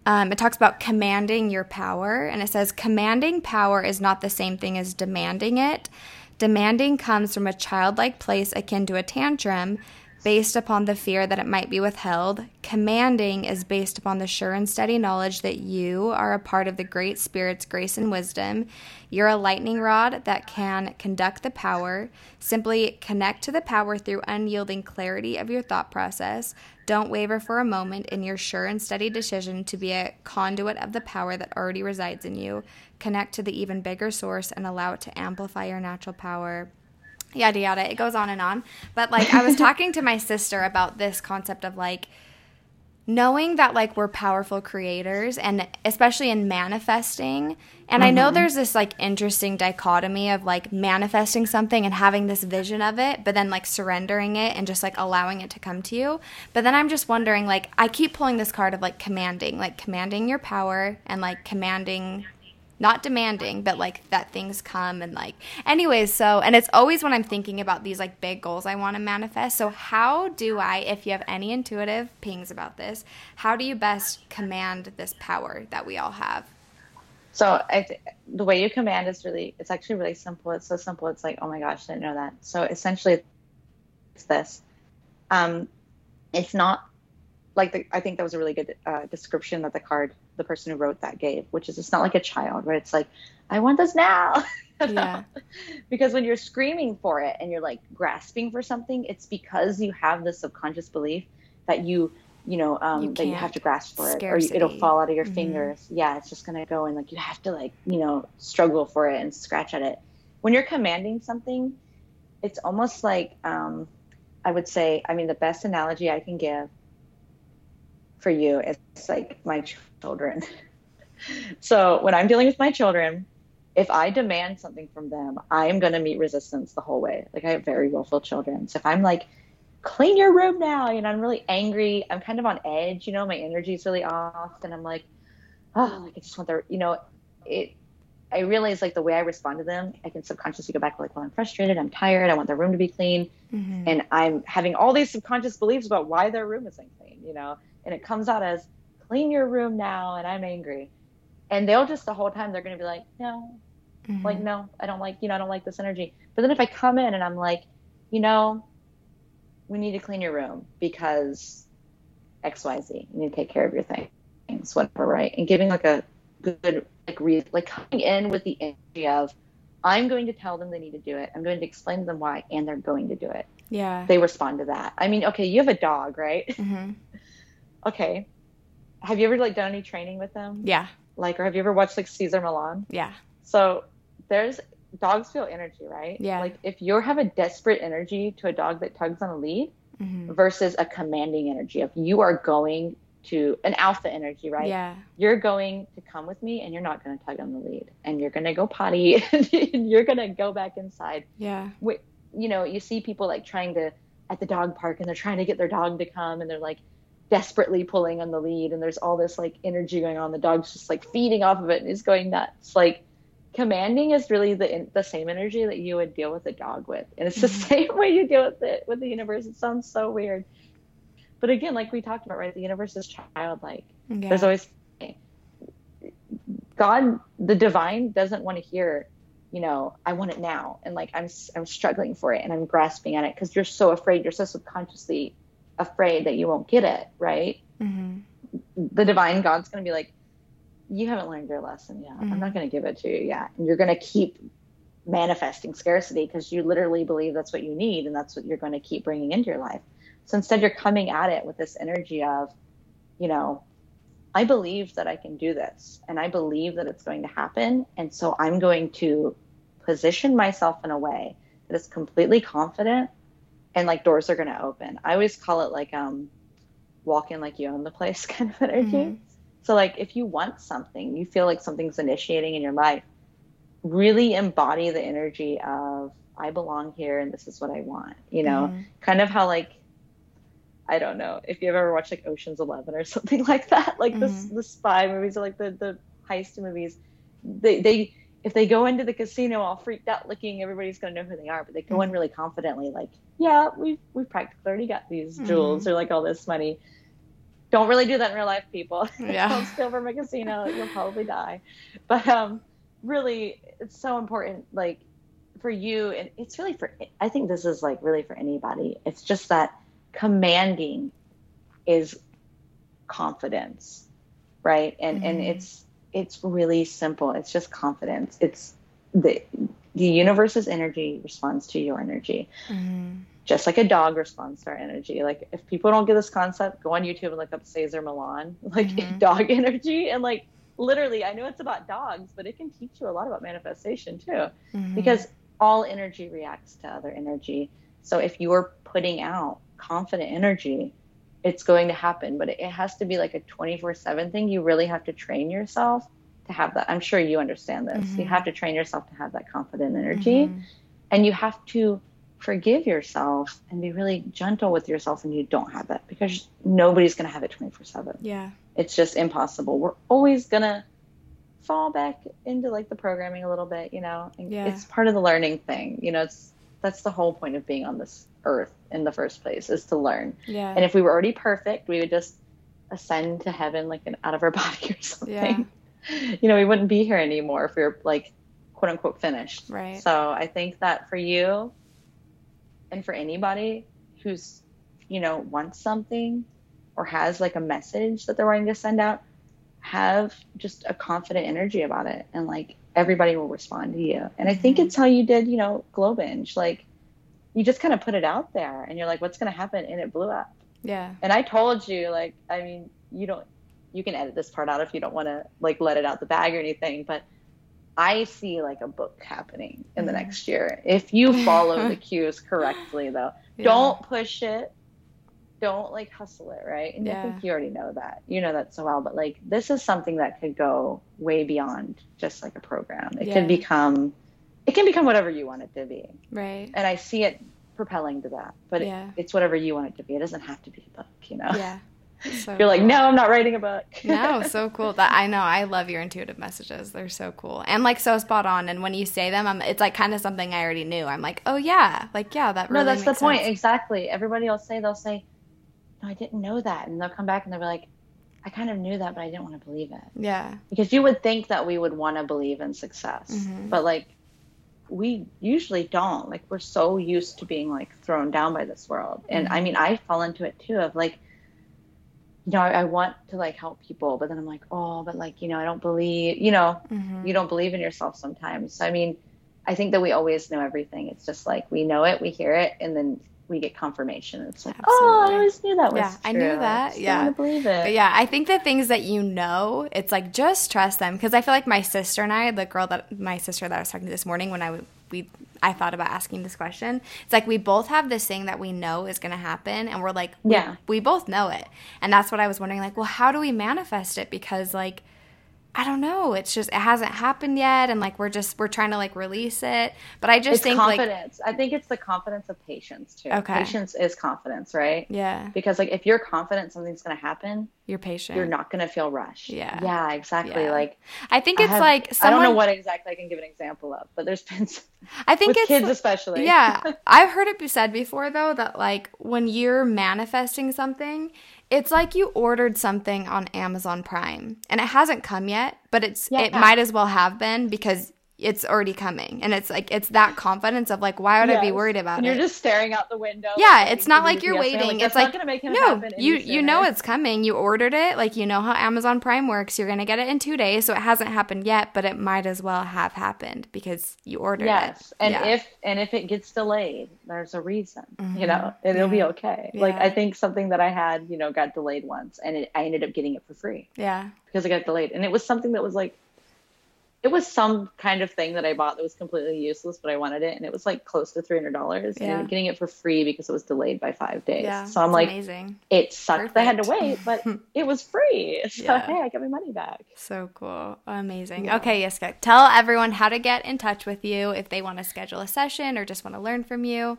um, it talks about commanding your power, and it says commanding power is not the same thing as demanding it. Demanding comes from a childlike place akin to a tantrum, based upon the fear that it might be withheld. Commanding is based upon the sure and steady knowledge that you are a part of the Great Spirit's grace and wisdom. You're a lightning rod that can conduct the power. Simply connect to the power through unyielding clarity of your thought process. Don't waver for a moment in your sure and steady decision to be a conduit of the power that already resides in you. Connect to the even bigger source and allow it to amplify your natural power yada yada. It goes on and on. But like I was talking to my sister about this concept of like knowing that like we're powerful creators and especially in manifesting and mm-hmm. i know mm-hmm. there's this like interesting dichotomy of like manifesting something and having this vision of it but then like surrendering it and just like allowing it to come to you but then i'm just wondering like i keep pulling this card of like commanding like commanding your power and like commanding not demanding but like that things come and like anyways so and it's always when i'm thinking about these like big goals i want to manifest. So how do i if you have any intuitive pings about this how do you best command this power that we all have? So th- the way you command is really it's actually really simple. It's so simple it's like oh my gosh i didn't know that. So essentially it's this. Um it's not like the, I think that was a really good uh, description that the card, the person who wrote that gave, which is it's not like a child, right? It's like, I want this now. yeah. because when you're screaming for it and you're like grasping for something, it's because you have the subconscious belief that you, you know, um, you that you have to grasp for Scarcity. it or it'll fall out of your mm-hmm. fingers. Yeah, it's just gonna go and like you have to like, you know, struggle for it and scratch at it. When you're commanding something, it's almost like um, I would say, I mean, the best analogy I can give for you it's like my children. So when i'm dealing with my children if i demand something from them i am going to meet resistance the whole way. Like i have very willful children. So if i'm like clean your room now you know i'm really angry i'm kind of on edge you know my energy is really off and i'm like oh like i just want their you know it i realize like the way i respond to them i can subconsciously go back like well i'm frustrated i'm tired i want their room to be clean mm-hmm. and i'm having all these subconscious beliefs about why their room isn't clean you know and it comes out as clean your room now and I'm angry. And they'll just the whole time they're going to be like, no, mm-hmm. like, no, I don't like, you know, I don't like this energy. But then if I come in and I'm like, you know, we need to clean your room because XYZ, you need to take care of your things, whatever, right? And giving like a good, like, re- like coming in with the energy of, I'm going to tell them they need to do it. I'm going to explain to them why, and they're going to do it. Yeah. They respond to that. I mean, okay, you have a dog, right? Mm-hmm okay. Have you ever like done any training with them? Yeah. Like, or have you ever watched like Cesar Millan? Yeah. So there's dogs feel energy, right? Yeah. Like if you have a desperate energy to a dog that tugs on a lead mm-hmm. versus a commanding energy of you are going to an alpha energy, right? Yeah. You're going to come with me and you're not going to tug on the lead and you're going to go potty and you're going to go back inside. Yeah. you know, you see people like trying to at the dog park and they're trying to get their dog to come and they're like, desperately pulling on the lead and there's all this like energy going on. The dog's just like feeding off of it and is going nuts. Like commanding is really the the same energy that you would deal with a dog with. And it's the mm-hmm. same way you deal with it with the universe. It sounds so weird. But again like we talked about right the universe is childlike. Yeah. there's always god the divine doesn't want to hear you know i want it now. And like i'm i'm struggling for it and i'm grasping at it because you're so afraid. You're so subconsciously afraid that you won't get it, right? Mm-hmm. The divine God's going to be like, you haven't learned your lesson yet. Mm-hmm. I'm not going to give it to you yet. And you're going to keep manifesting scarcity because you literally believe that's what you need and that's what you're going to keep bringing into your life. So instead, you're coming at it with this energy of, you know, I believe that I can do this and I believe that it's going to happen. And so I'm going to position myself in a way that is completely confident and like doors are going to open. I always call it like um walking like you own the place kind of energy. Mm-hmm. So like if you want something, you feel like something's initiating in your life, really embody the energy of I belong here and this is what I want. You know, mm-hmm. kind of how like I don't know if you've ever watched like Ocean's Eleven or something like that, like mm-hmm. the the spy movies or like the the heist movies. They they if they go into the casino all freaked out looking, everybody's gonna know who they are. But they go in mm-hmm. really confidently, like, yeah, we've we've practically already got these mm-hmm. jewels or like all this money. Don't really do that in real life, people. Yeah. Don't steal from a casino, you'll probably die. But um, really, it's so important, like for you, and it's really for. I think this is like really for anybody. It's just that commanding is confidence, right? And mm-hmm. and it's it's really simple. It's just confidence. It's the the universe's energy responds to your energy. Mm-hmm. Just like a dog responds to our energy. Like if people don't get this concept, go on YouTube and look up Cesar Millan, like mm-hmm. dog energy, and like literally, I know it's about dogs, but it can teach you a lot about manifestation too, mm-hmm. because all energy reacts to other energy. So if you're putting out confident energy, it's going to happen, but it has to be like a 24 7 thing. You really have to train yourself to have that. I'm sure you understand this. Mm-hmm. You have to train yourself to have that confident energy. Mm-hmm. And you have to forgive yourself and be really gentle with yourself when you don't have it because nobody's going to have it 24 7. Yeah. It's just impossible. We're always going to fall back into like the programming a little bit, you know? Yeah. It's part of the learning thing. You know, it's that's the whole point of being on this earth in the first place is to learn. Yeah. And if we were already perfect, we would just ascend to heaven like an, out of our body or something. Yeah. You know, we wouldn't be here anymore if we were like quote unquote finished. Right. So I think that for you and for anybody who's, you know, wants something or has like a message that they're wanting to send out, have just a confident energy about it and like everybody will respond to you. And I think mm-hmm. it's how you did, you know, Glow Binge. Like you just kind of put it out there and you're like, what's going to happen? And it blew up. Yeah. And I told you, like, I mean, you don't, you can edit this part out if you don't want to like let it out the bag or anything, but I see like a book happening in the mm-hmm. next year. If you follow the cues correctly, though, yeah. don't push it. Don't like hustle it, right? And yeah. I think you already know that. You know that so well. But like, this is something that could go way beyond just like a program. It yeah. could become it can become whatever you want it to be. Right. And I see it propelling to that. But yeah. it, it's whatever you want it to be. It doesn't have to be a book, you know? Yeah. So You're like, no, I'm not writing a book. no, so cool. That I know. I love your intuitive messages. They're so cool and like so spot on. And when you say them, I'm, it's like kind of something I already knew. I'm like, oh yeah, like yeah, that. Really no, that's the sense. point. Exactly. Everybody will say they'll say, no, I didn't know that, and they'll come back and they'll be like, I kind of knew that, but I didn't want to believe it. Yeah. Because you would think that we would want to believe in success, mm-hmm. but like we usually don't. Like we're so used to being like thrown down by this world. And mm-hmm. I mean, I fall into it too of like, you know, I, I, want to like help people, but then I'm like, oh, but like, you know, I don't believe, you know, mm-hmm. you don't believe in yourself sometimes. So, I mean, I think that we always know everything. It's just like we know it, we hear it, and then we get confirmation. It's like, Absolutely. oh, I always knew that was yeah, true. I knew that. Yeah. I yeah, believe it. But yeah, I think the things that you know, it's like just trust them because I feel like my sister and I, the girl that my sister that I was talking to this morning when I we I thought about asking this question. It's like we both have this thing that we know is going to happen, and we're like, yeah, we, we both know it, and that's what I was wondering. Like, well, how do we manifest it? Because like I don't know. It's just it hasn't happened yet, and like we're just we're trying to like release it. But I just it's think confidence. like I think it's the confidence of patience too. Okay, patience is confidence, right? Yeah. Because like if you're confident something's gonna happen, you're patient. You're not gonna feel rushed. Yeah. Yeah, exactly. Yeah. Like I think it's I have, like someone, I don't know what exactly I can give an example of, but there's been. Some, I think it's kids especially. Yeah, I've heard it be said before though that like when you're manifesting something it's like you ordered something on Amazon Prime and it hasn't come yet, but it's yeah. it might as well have been because it's already coming and it's like it's that confidence of like why would yes. i be worried about and it you're just staring out the window yeah it's not like you're waiting like, it's like no you you know it's coming you ordered it like you know how amazon prime works you're gonna get it in two days so it hasn't happened yet but it might as well have happened because you ordered yes. it yes and yeah. if and if it gets delayed there's a reason mm-hmm. you know it'll yeah. be okay yeah. like i think something that i had you know got delayed once and it, i ended up getting it for free yeah because it got delayed and it was something that was like it was some kind of thing that I bought that was completely useless, but I wanted it, and it was like close to three hundred dollars. Yeah. And getting it for free because it was delayed by five days. Yeah, so I'm like, amazing. It sucked. Perfect. I had to wait, but it was free. So yeah. hey, I got my money back. So cool, amazing. Yeah. Okay, Yiskah, tell everyone how to get in touch with you if they want to schedule a session or just want to learn from you.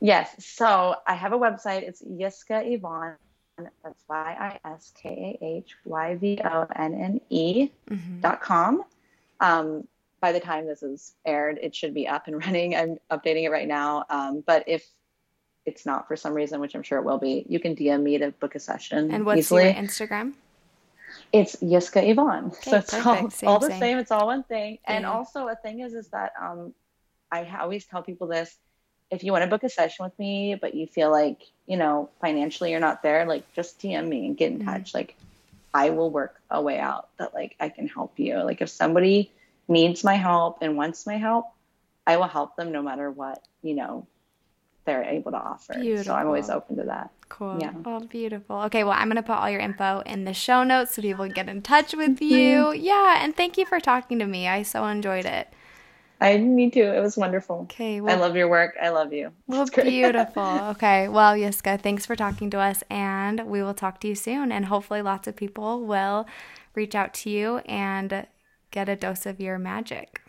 Yes. So I have a website. It's Yiskah Yvonne that's Y I S K A H Y V O N N E mm-hmm. dot com. Um, by the time this is aired, it should be up and running. I'm updating it right now. Um, but if it's not for some reason, which I'm sure it will be, you can DM me to book a session. And what's easily. your Instagram? It's Yiskah Yvonne. Okay, so it's all, same, all, the same. same. It's all one thing. Yeah. And also a thing is, is that um, I always tell people this. If you want to book a session with me, but you feel like, you know, financially you're not there, like just DM me and get in mm-hmm. touch. Like I will work a way out that like I can help you. Like if somebody needs my help and wants my help, I will help them no matter what, you know, they're able to offer. Beautiful. So I'm always open to that. Cool. Yeah. Oh, beautiful. Okay, well, I'm going to put all your info in the show notes so people can get in touch with you. Yeah, and thank you for talking to me. I so enjoyed it. I me too. It was wonderful. Okay. Well, I love your work. I love you. Well, beautiful. okay. Well, Yiskah, thanks for talking to us, and we will talk to you soon. And hopefully, lots of people will reach out to you and get a dose of your magic.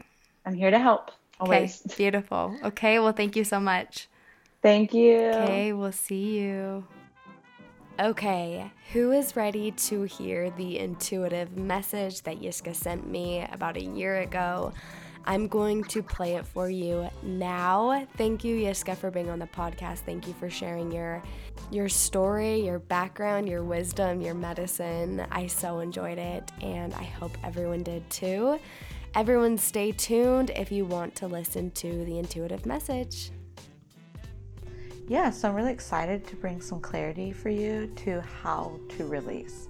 I'm here to help. Always. Okay. Beautiful. Okay. Well, thank you so much. Thank you. Okay. We'll see you. Okay, who is ready to hear the intuitive message that Yiskah sent me about a year ago? I'm going to play it for you now. Thank you, Yiskah, for being on the podcast. Thank you for sharing your your story, your background, your wisdom, your medicine. I so enjoyed it, and I hope everyone did too. Everyone, stay tuned if you want to listen to the intuitive message yeah, so I'm really excited to bring some clarity for you to how to release.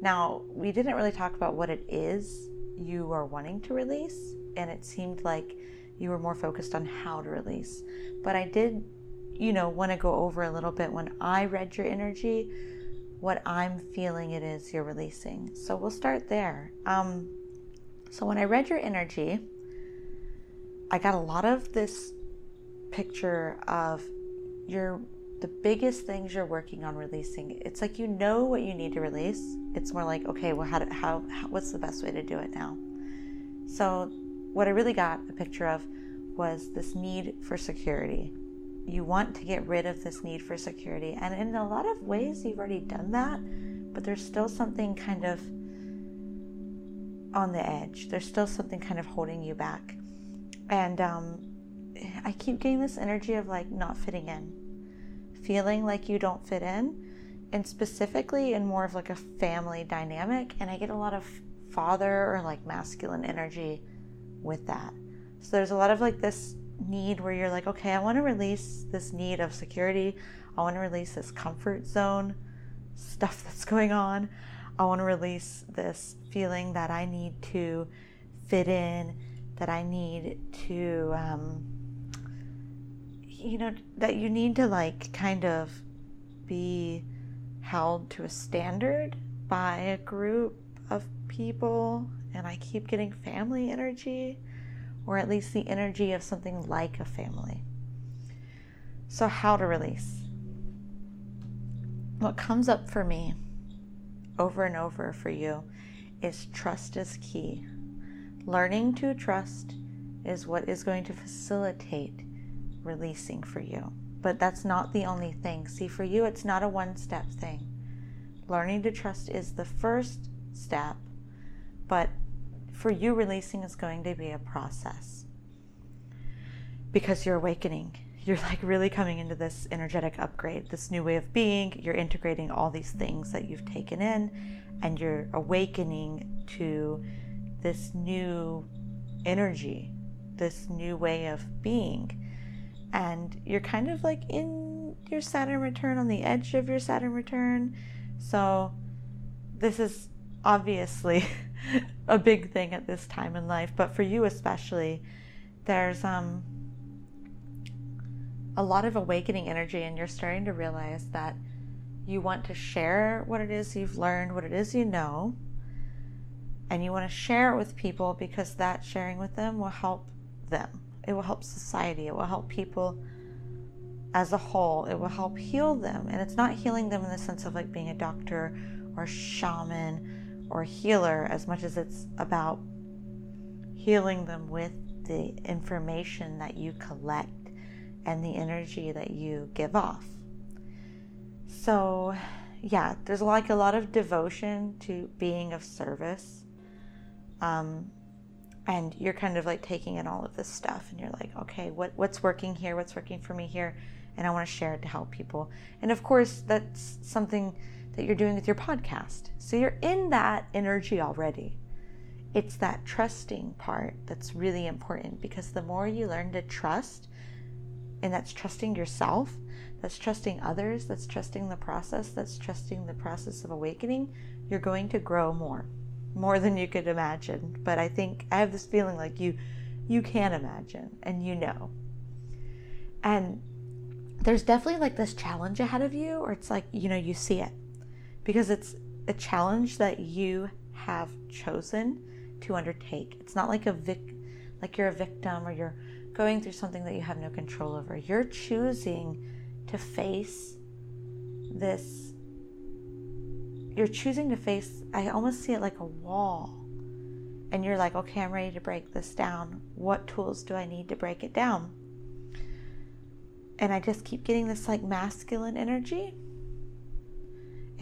Now, we didn't really talk about what it is you are wanting to release, and it seemed like you were more focused on how to release. But I did, you know, want to go over a little bit when I read your energy, what I'm feeling it is you're releasing. So we'll start there. Um, so when I read your energy, I got a lot of this picture of you're the biggest things you're working on releasing it's like you know what you need to release it's more like okay well how, do, how, how what's the best way to do it now so what i really got a picture of was this need for security. You want to get rid of this need for security. And in a lot of ways you've already done that but there's still something kind of on the edge. There's still something kind of holding you back. And um, I keep getting this energy of like not fitting in, feeling like you don't fit in, and specifically in more of like a family dynamic. And I get a lot of father or like masculine energy with that. So there's a lot of like this need where you're like, okay, I want to release this need of security. I want to release this comfort zone stuff that's going on. I want to release this feeling that I need to fit in, that I need to um, you know, that you need to like kind of be held to a standard by a group of people. And I keep getting family energy, or at least the energy of something like a family. So, how to release? What comes up for me over and over for you is trust is key. Learning to trust is what is going to facilitate releasing for you. But that's not the only thing. See, for you, it's not a one step thing. Learning to trust is the first step, but for you, releasing is going to be a process because you're awakening. You're like really coming into this energetic upgrade, this new way of being. You're integrating all these things that you've taken in, and you're awakening to this new energy, this new way of being and you're kind of like in your Saturn return on the edge of your Saturn return. So, this is obviously a big thing at this time in life, but for you especially, there's um a lot of awakening energy and you're starting to realize that you want to share what it is you've learned, what it is you know, and you want to share it with people because that sharing with them will help them it will help society. It will help people as a whole. It will help heal them. And it's not healing them in the sense of like being a doctor or shaman or healer as much as it's about healing them with the information that you collect and the energy that you give off. So, yeah, there's like a lot of devotion to being of service. Um, and you're kind of like taking in all of this stuff and you're like okay what what's working here what's working for me here and i want to share it to help people and of course that's something that you're doing with your podcast so you're in that energy already it's that trusting part that's really important because the more you learn to trust and that's trusting yourself that's trusting others that's trusting the process that's trusting the process of awakening you're going to grow more more than you could imagine. But I think I have this feeling like you you can imagine and you know. And there's definitely like this challenge ahead of you, or it's like, you know, you see it because it's a challenge that you have chosen to undertake. It's not like a vic like you're a victim or you're going through something that you have no control over. You're choosing to face this. You're choosing to face, I almost see it like a wall. And you're like, okay, I'm ready to break this down. What tools do I need to break it down? And I just keep getting this like masculine energy.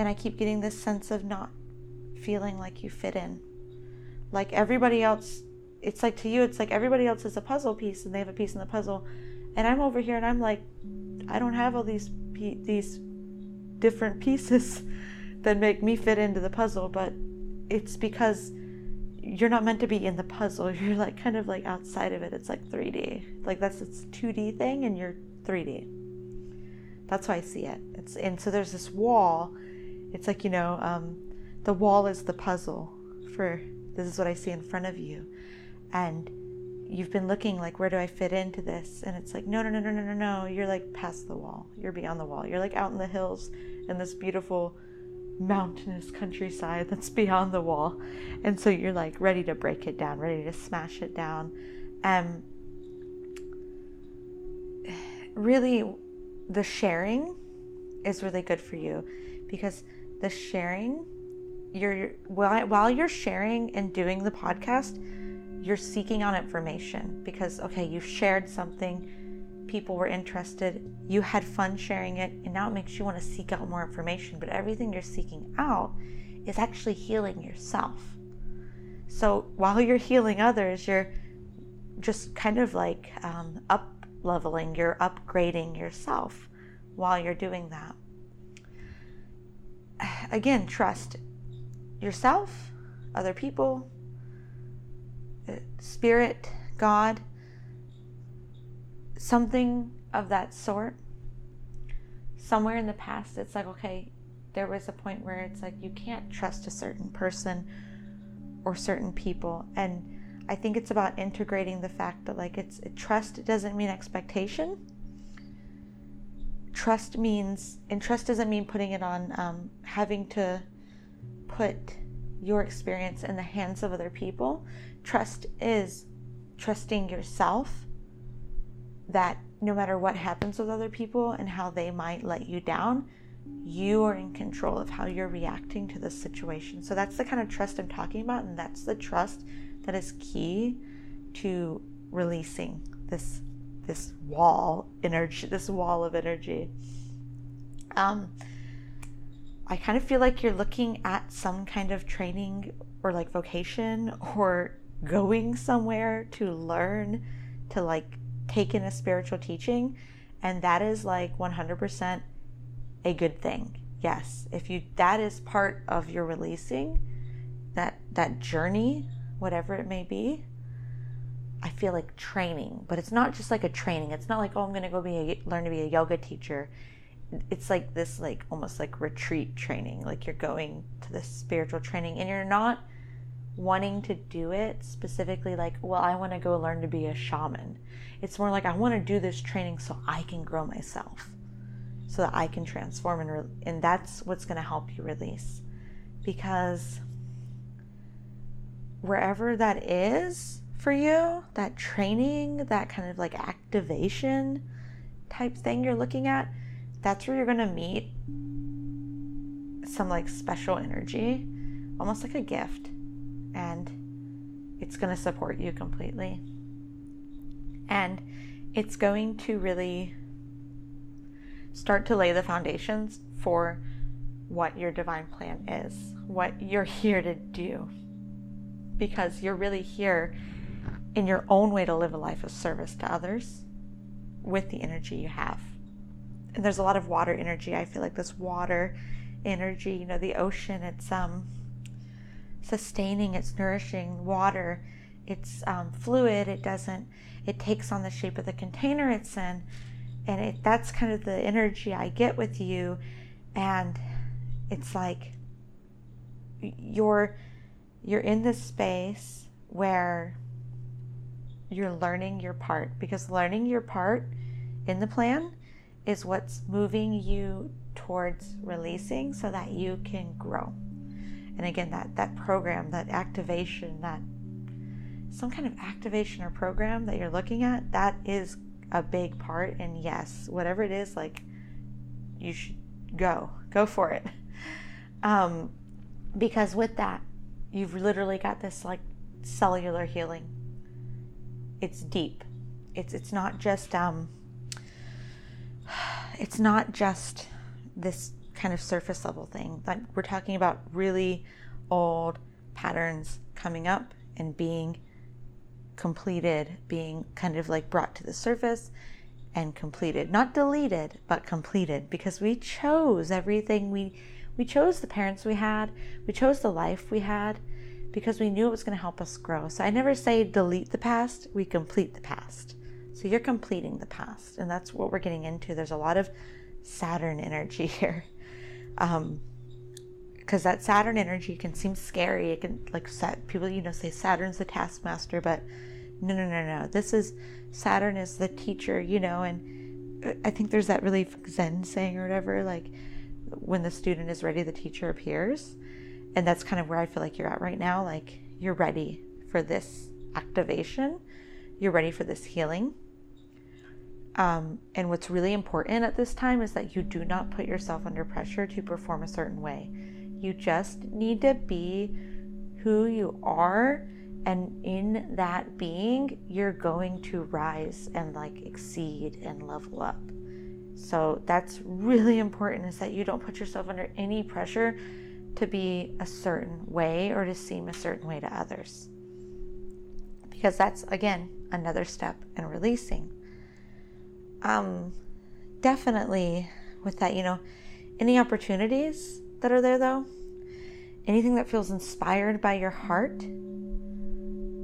And I keep getting this sense of not feeling like you fit in. Like everybody else it's like to you it's like everybody else is a puzzle piece and they have a piece in the puzzle. And i'm over here and i'm like i don't have all these these different pieces that make me fit into the puzzle but it's because you're not meant to be in the puzzle. You're like kind of like outside of it. It's like 3d like that's it's 2d thing and you're 3d that's how i see it. It's and so there's this wall it's like you know um, the wall is the puzzle for this is what i see in front of you. And you've been looking like where do i fit into this? And it's like no no no no no no no you're like past the wall. You're beyond the wall. You're like out in the hills in this beautiful mountainous countryside that's beyond the wall. And so you're like ready to break it down ready to smash it down. And really the sharing is really good for you because the sharing you're while, while you're sharing and doing the podcast you're seeking out information because, okay, you shared something, people were interested, you had fun sharing it, and now it makes you want to seek out more information. But everything you're seeking out is actually healing yourself. So while you're healing others, you're just kind of like um, up leveling, you're upgrading yourself while you're doing that. Again, trust yourself, other people, spirit, God, something of that sort. Somewhere in the past, it's like, okay, there was a point where it's like you can't trust a certain person or certain people. And I think it's about integrating the fact that, like, it's trust doesn't mean expectation. Trust means, and trust doesn't mean putting it on um, having to put your experience in the hands of other people. Trust is trusting yourself that no matter what happens with other people and how they might let you down, you are in control of how you're reacting to the situation. So that's the kind of trust I'm talking about, and that's the trust that is key to releasing this this wall energy, this wall of energy. Um, I kind of feel like you're looking at some kind of training or like vocation or going somewhere to learn to like take in a spiritual teaching and that is like 100% a good thing yes if you that is part of your releasing that that journey whatever it may be i feel like training but it's not just like a training it's not like oh i'm going to go be a, learn to be a yoga teacher it's like this like almost like retreat training like you're going to this spiritual training and you're not wanting to do it specifically like, well, I want to go learn to be a shaman. It's more like I want to do this training so I can grow myself, so that I can transform and re- and that's what's going to help you release. Because wherever that is for you, that training, that kind of like activation type thing you're looking at, that's where you're going to meet some like special energy, almost like a gift and it's going to support you completely. And it's going to really start to lay the foundations for what your divine plan is, what you're here to do. Because you're really here in your own way to live a life of service to others with the energy you have. And there's a lot of water energy. I feel like this water energy, you know, the ocean, it's um sustaining, it's nourishing water. It's um, fluid. It doesn't. It takes on the shape of the container it's in, and it, that's kind of the energy I get with you. And it's like you're you're in this space where you're learning your part because learning your part in the plan is what's moving you towards releasing so that you can grow and again that that program that activation that some kind of activation or program that you're looking at, that is a big part. And yes, whatever it is, like you should go, go for it. Um, because with that, you've literally got this like cellular healing. It's deep. It's it's not just um. It's not just this kind of surface level thing. Like we're talking about really old patterns coming up and being completed, being kind of like brought to the surface and completed. Not deleted, but completed because we chose everything we we chose the parents we had, we chose the life we had because we knew it was going to help us grow. So I never say delete the past, we complete the past. So you're completing the past, and that's what we're getting into. There's a lot of Saturn energy here. Um, because that Saturn energy can seem scary. It can like set people, you know, say Saturn's the taskmaster, but no, no, no, no. This is Saturn is the teacher, you know, and uh, I think there's that really Zen saying or whatever, like when the student is ready, the teacher appears. And that's kind of where I feel like you're at right now. Like you're ready for this activation, you're ready for this healing. Um, and what's really important at this time is that you do not put yourself under pressure to perform a certain way. You just need to be who you are and in that being you're going to rise and like exceed and level up so that's really important is that you don't put yourself under any pressure to be a certain way or to seem a certain way to others. Because that's again another step in releasing. Um definitely with that you know any opportunities that are there though anything that feels inspired by your heart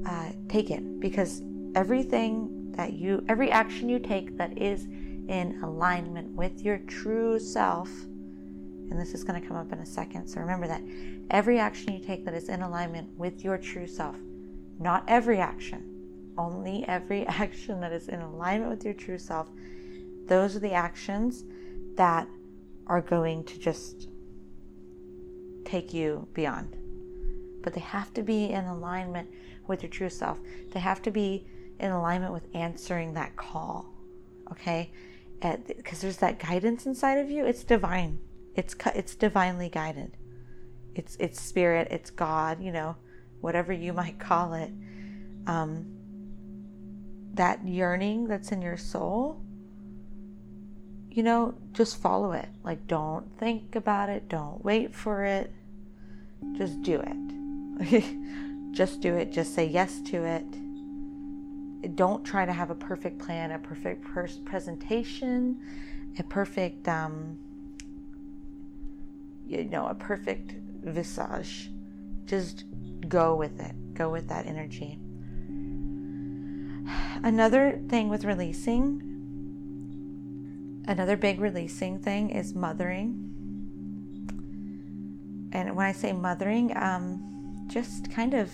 uh, take it. Because everything that you, every action you take that is in alignment with your true self, and this is going to come up in a second, so remember that every action you take that is in alignment with your true self, not every action, only every action that is in alignment with your true self, those are the actions that are going to just take you beyond. But they have to be in alignment with your true self. They have to be in alignment with answering that call. Okay? Because there's that guidance inside of you. It's divine. It's it's divinely guided. It's it's spirit. It's God. You know, whatever you might call it. Um, that yearning that's in your soul. You know, just follow it. Like, don't think about it. Don't wait for it. Just do it. Just do it. Just say yes to it. Don't try to have a perfect plan, a perfect pers- presentation, a perfect, um, you know, a perfect visage. Just go with it. Go with that energy. Another thing with releasing, another big releasing thing is mothering. And when I say mothering, um, just kind of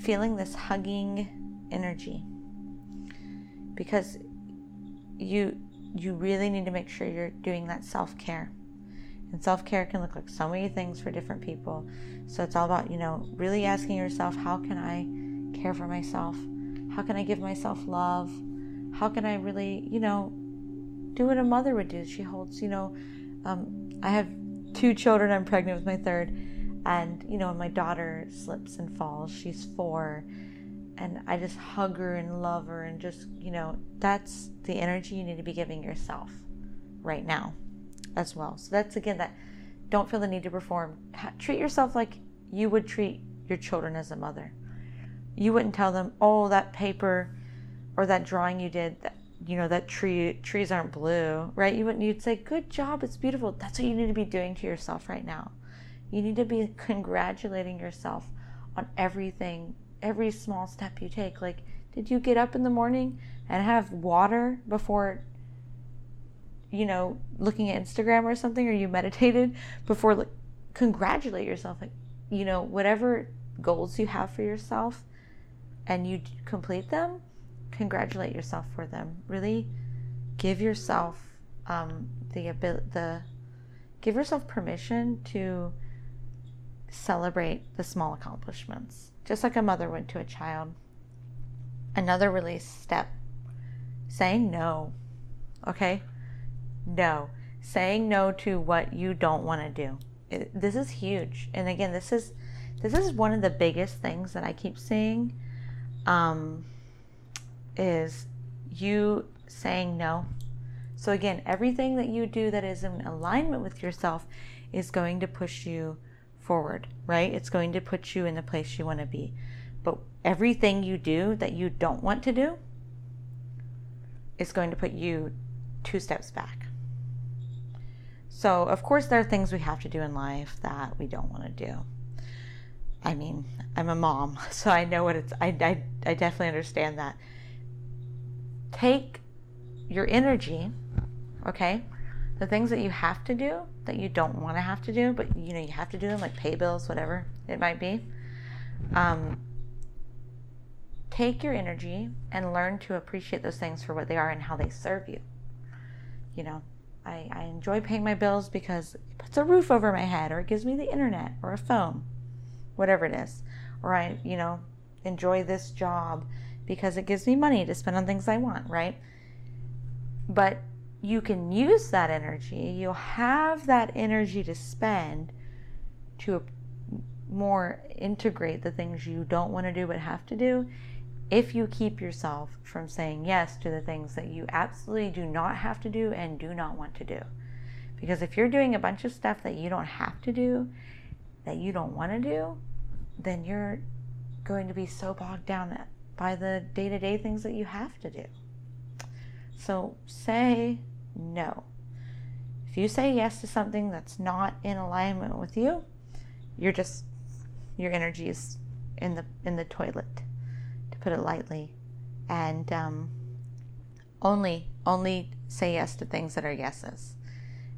feeling this hugging energy because you you really need to make sure you're doing that self-care and self-care can look like so many things for different people. So it's all about you know really asking yourself how can i care for myself? How can i give myself love? How can i really you know do what a mother would do? She holds you know um, i have two children. I'm pregnant with my third. And, you know, my daughter slips and falls, she's four, and I just hug her and love her, and just, you know, that's the energy you need to be giving yourself right now as well. So that's again that don't feel the need to perform. treat yourself like you would treat your children as a mother. You wouldn't tell them, "Oh, that paper or that drawing you did, that, you know, that tree trees aren't blue," right? You wouldn't. You'd say, "Good job, it's beautiful." That's what you need to be doing to yourself right now. You need to be congratulating yourself on everything, every small step you take. Like, did you get up in the morning and have water before, you know, looking at Instagram or something, or you meditated before? Like, congratulate yourself. Like, you know, whatever goals you have for yourself and you complete them, congratulate yourself for them. Really give yourself um, the ability, the give yourself permission to celebrate the small accomplishments, just like a mother would to a child. Another release step saying no. Okay? No. Saying no to what you don't want to do. It, this is huge. And again, this is this is one of the biggest things that I keep seeing um, is you saying no. So again, everything that you do that is in alignment with yourself is going to push you forward, right? It's going to put you in the place you want to be. But everything you do that you don't want to do is going to put you two steps back. So, of course, there are things we have to do in life that we don't want to do. I mean, I'm a mom, so I know what it's, I, I, I definitely understand that. Take your energy, okay? The things that you have to do that you don't want to have to do, but you know, you have to do them, like pay bills, whatever it might be. Um, take your energy and learn to appreciate those things for what they are and how they serve you. You know, I, I enjoy paying my bills because it puts a roof over my head or it gives me the internet or a phone, whatever it is. Or I, you know, enjoy this job because it gives me money to spend on things I want, right? But you can use that energy, you'll have that energy to spend to more integrate the things you don't want to do but have to do if you keep yourself from saying yes to the things that you absolutely do not have to do and do not want to do. Because if you're doing a bunch of stuff that you don't have to do, that you don't want to do, then you're going to be so bogged down by the day to day things that you have to do. So say no. If you say yes to something that's not in alignment with you, you're just your energy is in the in the toilet put it lightly, and um, only only say yes to things that are yeses.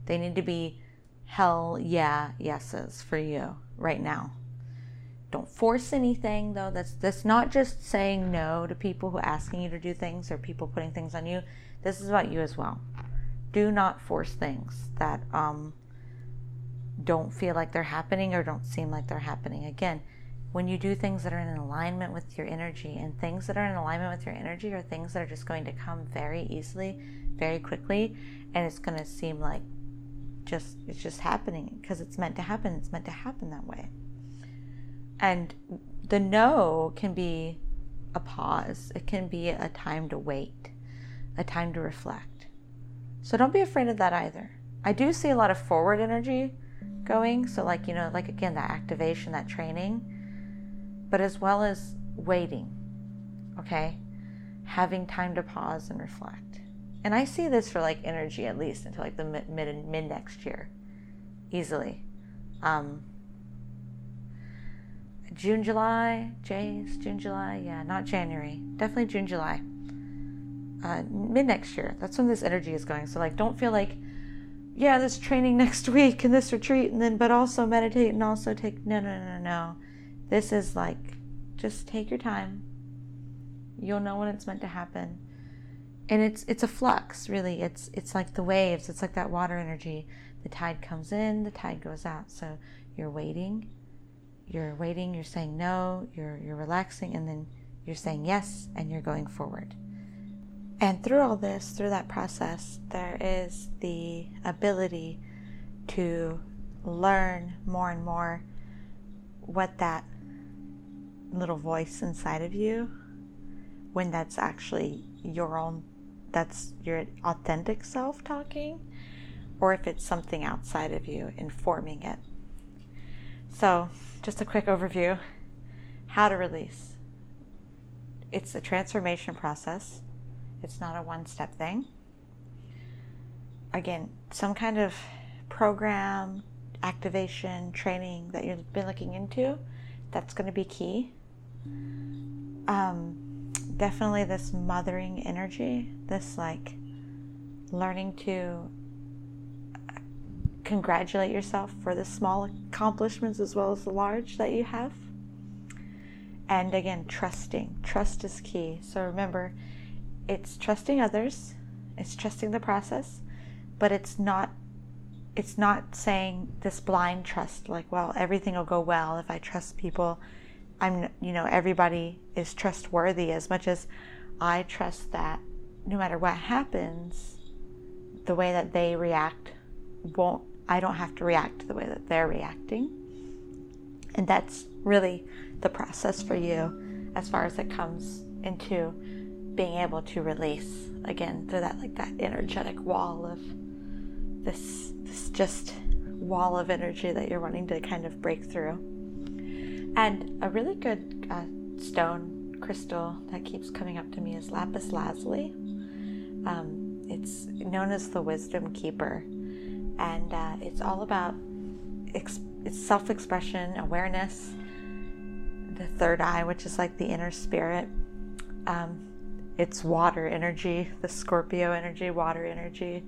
They need to be hell yeah yeses for you right now. Don't force anything though. That's that's not just saying no to people who are asking you to do things or people putting things on you. This is about you as well. Do not force things that um, don't feel like they're happening or don't seem like they're happening. Again, when you do things that are in alignment with your energy and things that are in alignment with your energy are things that are just going to come very easily very quickly and it's going to seem like just it's just happening because it's meant to happen it's meant to happen that way. And the no can be a pause it can be a time to wait a time to reflect. So don't be afraid of that either. I do see a lot of forward energy going so like you know like again that activation that training but as well as waiting, okay? Having time to pause and reflect. And I see this for like energy at least until like the mid mid, mid next year, easily. Um, June, July, Jays, June, July, yeah, not January, definitely June, July. Uh, mid next year, that's when this energy is going. So like, don't feel like, yeah, this training next week and this retreat, and then but also meditate and also take no, no, no, no. This is like, just take your time. You'll know when it's meant to happen. And it's it's a flux, really. It's it's like the waves. It's like that water energy. The tide comes in, the tide goes out. So you're waiting. You're waiting, you're saying no, you're you're relaxing and then you're saying yes and you're going forward. And through all this, through that process, there is the ability to learn more and more what that little voice inside of you when that's actually your own that's your authentic self talking or if it's something outside of you informing it. So just a quick overview. How to release. It's a transformation process. It's not a one step thing. Again some kind of program activation training that you've been looking into that's going to be key um, definitely this mothering energy, this like learning to congratulate yourself for the small accomplishments as well as the large that you have. And again, trusting. Trust is key. So remember, it's trusting others, it's trusting the process, but it's not it's not saying this blind trust like, well, everything will go well if I trust people I'm, you know, everybody is trustworthy as much as I trust that no matter what happens, the way that they react won't, I don't have to react the way that they're reacting. And that's really the process for you as far as it comes into being able to release again through that like that energetic wall of this this just wall of energy that you're wanting to kind of break through. And a really good uh, stone crystal that keeps coming up to me is lapis lazuli. Um, it's known as the wisdom keeper, and uh, it's all about ex- it's self-expression, awareness, the third eye, which is like the inner spirit. Um, it's water energy, the Scorpio energy, water energy,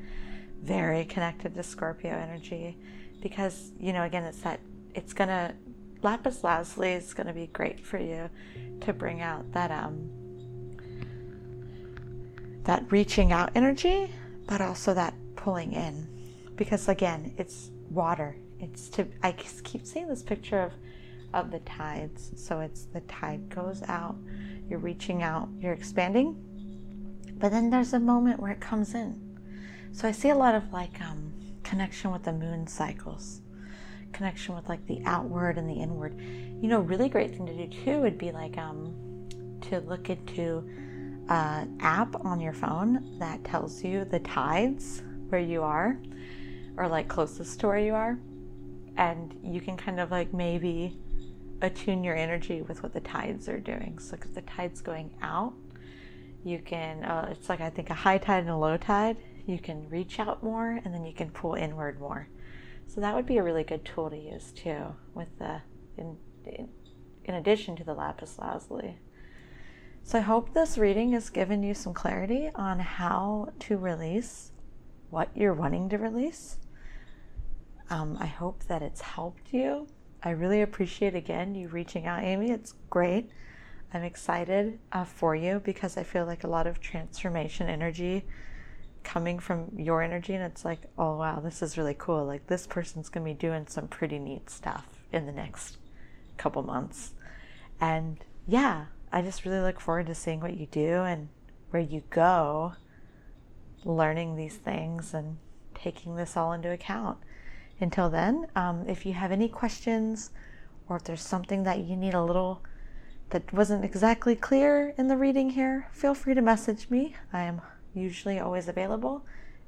very connected to Scorpio energy, because you know again it's that it's gonna lapis lazuli is gonna be great for you to bring out that um that reaching out energy, but also that pulling in. Because again, it's water. It's to I keep seeing this picture of of the tides. So it's the tide goes out, you're reaching out, you're expanding. But then there's a moment where it comes in. So I see a lot of like um, connection with the moon cycles, connection with like the outward and the inward. You know, really great thing to do too would be like um, to look into uh, app on your phone that tells you the tides where you are or like closest to where you are. And you can kind of like maybe attune your energy with what the tides are doing. So if the tide's going out you can uh, it's like i think a high tide and a low tide. You can reach out more and then you can pull inward more so that would be a really good tool to use too with the in, in, in addition to the lapis lazuli so I hope this reading has given you some clarity on how to release what you're wanting to release. Um, I hope that it's helped you. I really appreciate again you reaching out, Amy. It's great. I'm excited uh, for you because I feel like a lot of transformation energy coming from your energy, and it's like, oh wow, this is really cool. Like this person's gonna be doing some pretty neat stuff in the next couple months, and yeah, I just really look forward to seeing what you do and where you go, learning these things and taking this all into account. Until then, um, if you have any questions or if there's something that you need a little that wasn't exactly clear in the reading here, feel free to message me. I am usually always available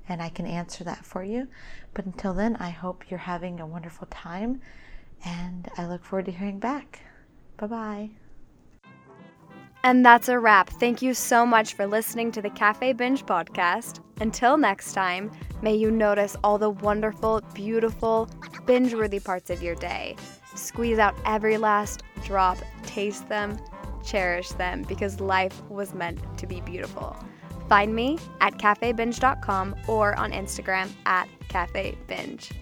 and I can answer that for you. But until then, I hope you're having a wonderful time and I look forward to hearing back. Bye bye. And that's a wrap. Thank you so much for listening to the Cafe Binge podcast. Until next time, may you notice all the wonderful, beautiful, binge worthy parts of your day. Squeeze out every last drop, taste them, cherish them, because life was meant to be beautiful. Find me at cafebinge.com or on Instagram at cafebinge.